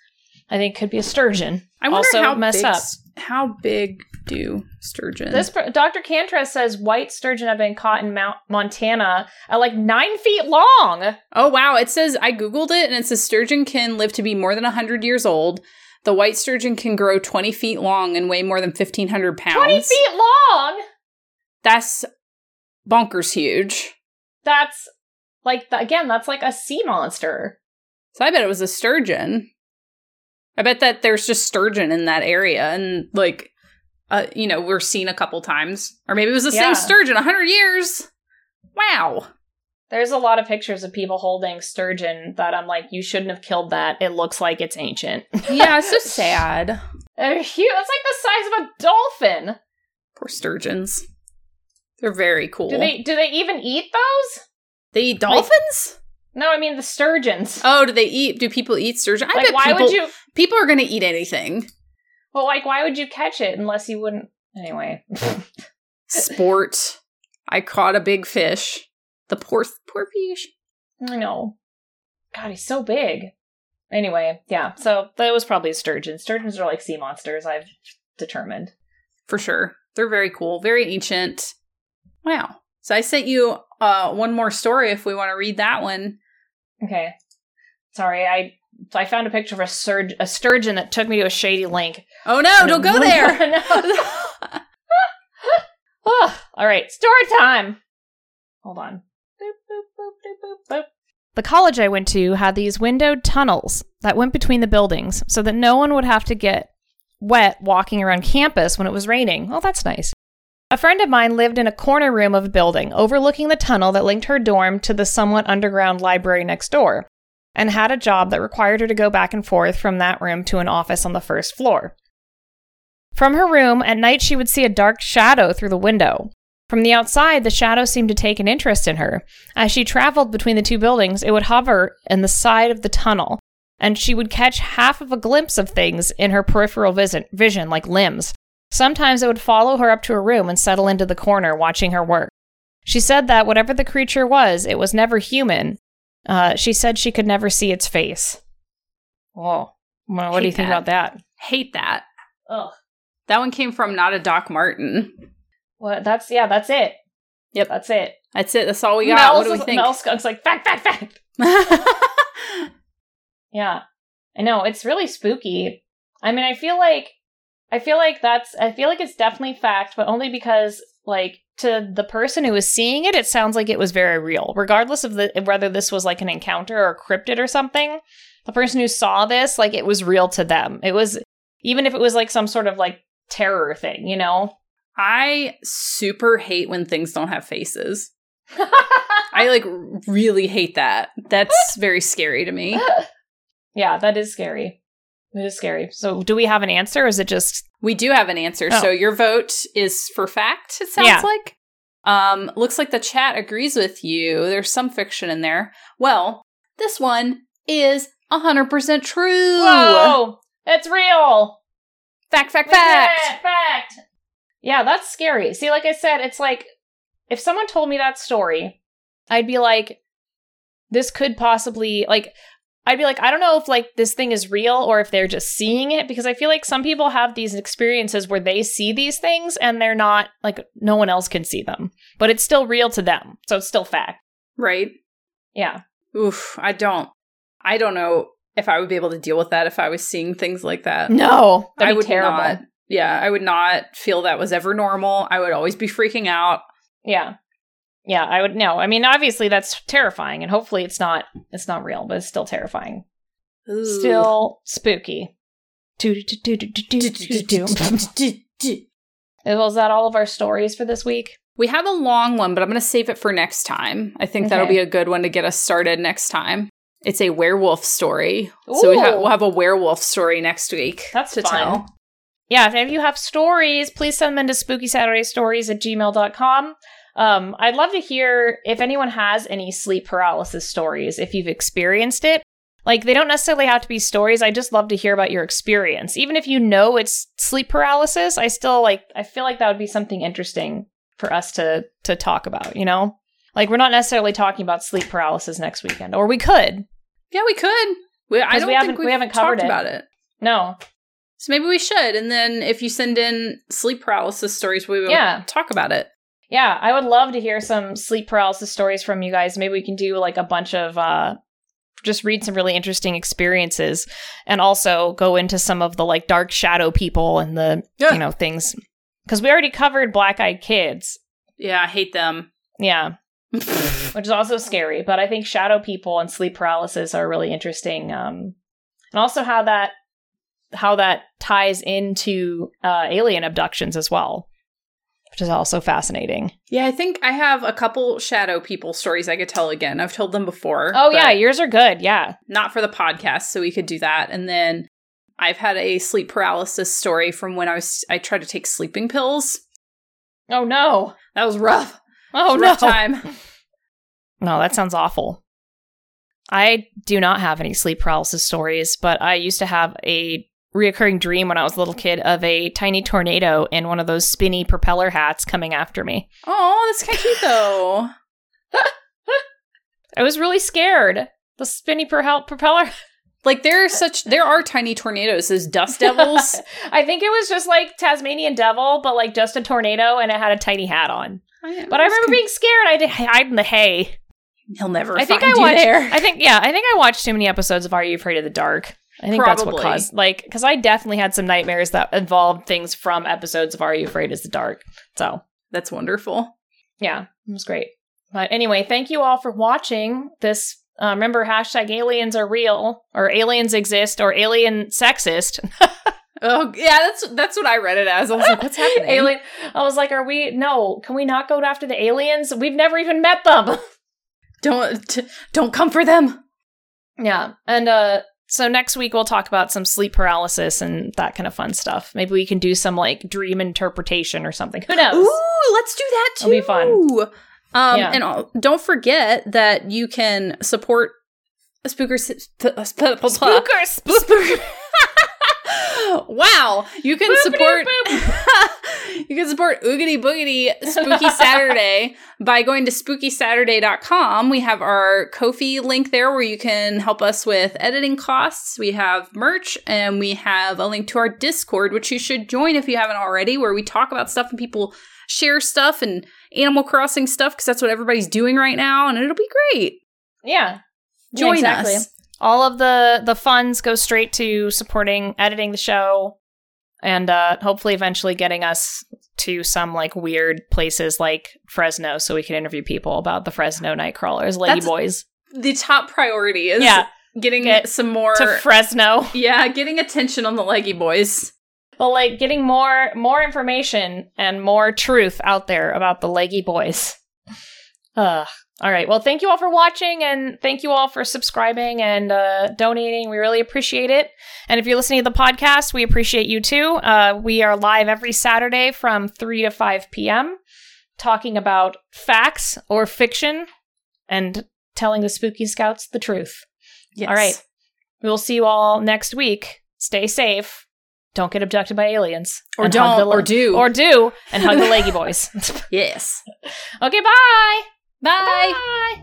Speaker 1: I think it could be a sturgeon.
Speaker 2: I wonder
Speaker 1: also
Speaker 2: how
Speaker 1: mess
Speaker 2: big,
Speaker 1: up.
Speaker 2: How big do sturgeons?
Speaker 1: This Dr. Cantress says white sturgeon have been caught in Mount Montana at like nine feet long.
Speaker 2: oh wow! It says I googled it, and it says sturgeon can live to be more than hundred years old. The white sturgeon can grow twenty feet long and weigh more than fifteen hundred pounds.
Speaker 1: Twenty feet long.
Speaker 2: That's bonkers huge.
Speaker 1: That's like again, that's like a sea monster.
Speaker 2: So I bet it was a sturgeon. I bet that there's just sturgeon in that area, and like, uh, you know, we're seen a couple times, or maybe it was the
Speaker 1: Yeah.
Speaker 2: same sturgeon a hundred years. Wow.
Speaker 1: There's a lot of pictures of people holding sturgeon that I'm like, you shouldn't have killed that. It looks like it's ancient. *laughs*
Speaker 2: Yeah, it's so *laughs* sad.
Speaker 1: They're huge. It's like the size of a dolphin.
Speaker 2: Poor sturgeons. They're very cool.
Speaker 1: Do they do they even eat those?
Speaker 2: They eat dolphins?
Speaker 1: No, I mean the sturgeons.
Speaker 2: oh, do they eat? Do people eat sturgeon? I
Speaker 1: like,
Speaker 2: bet
Speaker 1: why
Speaker 2: people,
Speaker 1: would you?
Speaker 2: People are going to eat anything.
Speaker 1: Well, like, why would you catch it unless you wouldn't? Anyway, *laughs*
Speaker 2: Sport. I caught a big fish. The poor, poor fish.
Speaker 1: I know. God, he's so big. Anyway, yeah. So that was probably a sturgeon. Sturgeons are like sea monsters. I've determined.
Speaker 2: for sure. They're very cool, very ancient. Wow. So I sent you uh one more story if we want to read that one.
Speaker 1: Okay. Sorry, I I found a picture of a surge a sturgeon that took me to a shady link.
Speaker 2: Oh no, don't go *laughs* there.
Speaker 1: No. *laughs* Ugh. All right, story time. Hold on. Boop, boop, boop, boop, boop, boop. The college I went to had these windowed tunnels that went between the buildings so that no one would have to get wet walking around campus when it was raining. Oh, that's nice. A friend of mine lived in a corner room of a building overlooking the tunnel that linked her dorm to the somewhat underground library next door, and had a job that required her to go back and forth from that room to an office on the first floor. From her room, at night she would see a dark shadow through the window. From the outside, the shadow seemed to take an interest in her. As she traveled between the two buildings, it would hover in the side of the tunnel, and she would catch half of a glimpse of things in her peripheral vision, like limbs. Sometimes it would follow her up to her room and settle into the corner, watching her work. She said that whatever the creature was, it was never human. Uh, she said she could never see its face. Oh, Well, what do you think
Speaker 2: that.
Speaker 1: about that?
Speaker 2: Hate that.
Speaker 1: Ugh.
Speaker 2: That one came from not a Doc Martin.
Speaker 1: Well, that's yeah, that's it.
Speaker 2: Yep.
Speaker 1: That's it.
Speaker 2: That's it. That's all we got.
Speaker 1: Mel's,
Speaker 2: what do we think?
Speaker 1: Mel Skunk's like fact, fact, fact. *laughs* Yeah, I know it's really spooky. I mean, I feel like I feel like that's I feel like it's definitely fact, but only because like to the person who was seeing it, it sounds like it was very real, regardless of the whether this was like an encounter or a cryptid or something. The person who saw this, like it was real to them. It was even if it was like some sort of like terror thing, you know.
Speaker 2: I super hate when things don't have faces. *laughs* I like really hate that. That's *laughs* very scary to me.
Speaker 1: yeah, that is scary. It is scary. So, do we have an answer? Or is it just
Speaker 2: We do have an answer.
Speaker 1: Oh.
Speaker 2: So your vote is for fact, it sounds
Speaker 1: Yeah.
Speaker 2: like. Um, looks like the chat agrees with you. There's some fiction in there. Well, this one is 100% true.
Speaker 1: whoa? It's real.
Speaker 2: Fact, fact, fact.
Speaker 1: it! Fact. Yeah, that's scary. See, like I said, it's like if someone told me that story, I'd be like, this could possibly like I'd be like, I don't know if like this thing is real or if they're just seeing it because I feel like some people have these experiences where they see these things and they're not like no one else can see them, but it's still real to them. So it's still fact.
Speaker 2: Right.
Speaker 1: Yeah.
Speaker 2: Oof, I don't. I don't know if I would be able to deal with that if I was seeing things like that.
Speaker 1: No,
Speaker 2: I would
Speaker 1: terrible.
Speaker 2: not. Yeah, I would not feel that was ever normal. I would always be freaking out.
Speaker 1: Yeah. Yeah, I would no. I mean, obviously that's terrifying and hopefully it's not it's not real, but it's still terrifying. Still spooky. Was *laughs* that all of our stories for this week?
Speaker 2: We have a long one, but I'm going to save it for next time. I think that'll be a good one to get us started next time. It's a werewolf story. So we ha- we'll have a werewolf story next week
Speaker 1: That's
Speaker 2: to
Speaker 1: fun.
Speaker 2: tell.
Speaker 1: Yeah, if you have stories, please send them into spooky saturday stories at gmail.com. Um, I'd love to hear if anyone has any sleep paralysis stories, if you've experienced it. Like, they don't necessarily have to be stories. I just love to hear about your experience. Even if you know it's sleep paralysis, I still like, I feel like that would be something interesting for us to, to talk about, you know? Like, we're not necessarily talking about sleep paralysis next weekend, or we could.
Speaker 2: Yeah, we could. We, I don't
Speaker 1: we
Speaker 2: think
Speaker 1: we haven't covered it.
Speaker 2: about it.
Speaker 1: No.
Speaker 2: So maybe we should. And then if you send in sleep paralysis stories, we will
Speaker 1: Yeah.
Speaker 2: talk about it.
Speaker 1: Yeah, I would love to hear some sleep paralysis stories from you guys. Maybe we can do like a bunch of uh just read some really interesting experiences and also go into some of the like dark shadow people and the
Speaker 2: Yeah.
Speaker 1: you know things cuz we already covered black-eyed kids.
Speaker 2: Yeah, I hate them.
Speaker 1: Yeah, *laughs* which is also scary, but I think shadow people and sleep paralysis are really interesting um and also how that how that ties into uh alien abductions as well, which is also fascinating.
Speaker 2: yeah, I think I have a couple shadow people stories I could tell again. I've told them before.
Speaker 1: Oh yeah, yours are good. Yeah.
Speaker 2: not for the podcast, so we could do that. And then I've had a sleep paralysis story from when I was I tried to take sleeping pills.
Speaker 1: Oh no.
Speaker 2: That was rough.
Speaker 1: Oh
Speaker 2: was
Speaker 1: no.
Speaker 2: rough time. *laughs*
Speaker 1: No, that sounds awful. I do not have any sleep paralysis stories, but I used to have a reoccurring dream when I was a little kid of a tiny tornado in one of those spinny propeller hats coming after me.
Speaker 2: Oh, that's kind of cute though. *laughs*
Speaker 1: I was really scared. The spinny pro- propeller. *laughs*
Speaker 2: Like there are such there are tiny tornadoes as dust *laughs* devils.
Speaker 1: I think it was just like Tasmanian devil, but like just a tornado, and it had a tiny hat on. But I remember being scared. I to hide in the hay.
Speaker 2: he'll never.
Speaker 1: I think I watched.
Speaker 2: there.
Speaker 1: I think yeah. I think I watched too many episodes of Are You Afraid of the Dark. I think that's what caused like because I definitely had some nightmares that involved things from episodes of Are You Afraid of the Dark. So
Speaker 2: That's wonderful.
Speaker 1: yeah, it was great. But anyway, thank you all for watching this. Uh, remember, hashtag aliens are real, or aliens exist, or alien sexist. *laughs*
Speaker 2: Oh yeah, that's that's what I read it as. I was like, what's happening?
Speaker 1: Alien. I was like, are we? No, can we not go after the aliens? We've never even met them. *laughs*
Speaker 2: Don't t- don't come for them.
Speaker 1: Yeah. And uh so next week we'll talk about some sleep paralysis and that kind of fun stuff. Maybe we can do some like dream interpretation or something. Who knows?
Speaker 2: Ooh, let's do that too.
Speaker 1: It'll be fun.
Speaker 2: Um,
Speaker 1: Yeah.
Speaker 2: and don't forget that you can support Spooker. Sp- sp- sp-
Speaker 1: Spooker, spook.
Speaker 2: Spooker. *laughs* wow, you can support. *laughs* you can support Oogity Boogity Spooky Saturday by going to spookysaturday.com. We have our Ko-fi link there where you can help us with editing costs. We have merch and we have a link to our Discord, which you should join if you haven't already, where we talk about stuff and people share stuff and Animal Crossing stuff because that's what everybody's doing right now, and it'll be great.
Speaker 1: Yeah. Yeah,
Speaker 2: Join
Speaker 1: exactly.
Speaker 2: us.
Speaker 1: All of the the funds go straight to supporting editing the show and uh hopefully eventually getting us to some like weird places like Fresno so we can interview people about the Fresno night crawlers, Lady
Speaker 2: That's-
Speaker 1: Boys.
Speaker 2: The top priority is
Speaker 1: Yeah.
Speaker 2: getting
Speaker 1: Get
Speaker 2: some more.
Speaker 1: To Fresno.
Speaker 2: yeah, getting attention on the leggy boys.
Speaker 1: But like getting more more information and more truth out there about the leggy boys. Ugh. All right. Well, thank you all for watching and thank you all for subscribing and uh, donating. We really appreciate it. And if you're listening to the podcast, we appreciate you too. Uh, we are live every Saturday from 3 to 5 p.m. talking about facts or fiction and telling the spooky scouts the truth.
Speaker 2: Yes.
Speaker 1: All right. We will see you all next week. Stay safe. Don't get abducted by aliens.
Speaker 2: Or don't,
Speaker 1: the
Speaker 2: or do.
Speaker 1: Or do, and hug the leggy *laughs* boys. *laughs*
Speaker 2: Yes.
Speaker 1: okay, bye.
Speaker 2: Bye.
Speaker 1: Bye.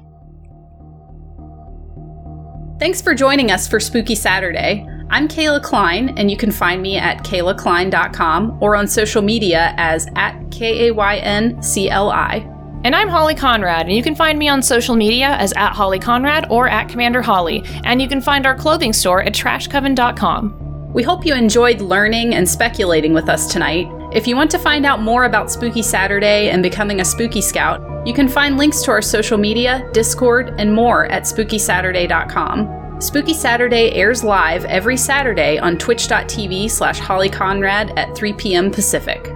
Speaker 2: Thanks for joining us for Spooky Saturday. I'm Kayla Klein, and you can find me at kaylaklein.com or on social media as at K A Y N C L I.
Speaker 1: And I'm Holly Conrad, and you can find me on social media as at Holly Conrad or at Commander Holly, and you can find our clothing store at trashcoven.com.
Speaker 2: We hope you enjoyed learning and speculating with us tonight. If you want to find out more about Spooky Saturday and becoming a Spooky Scout, you can find links to our social media, Discord, and more at spookysaturday.com. Spooky Saturday airs live every Saturday on twitch.tv slash hollyconrad at 3 p.m. Pacific.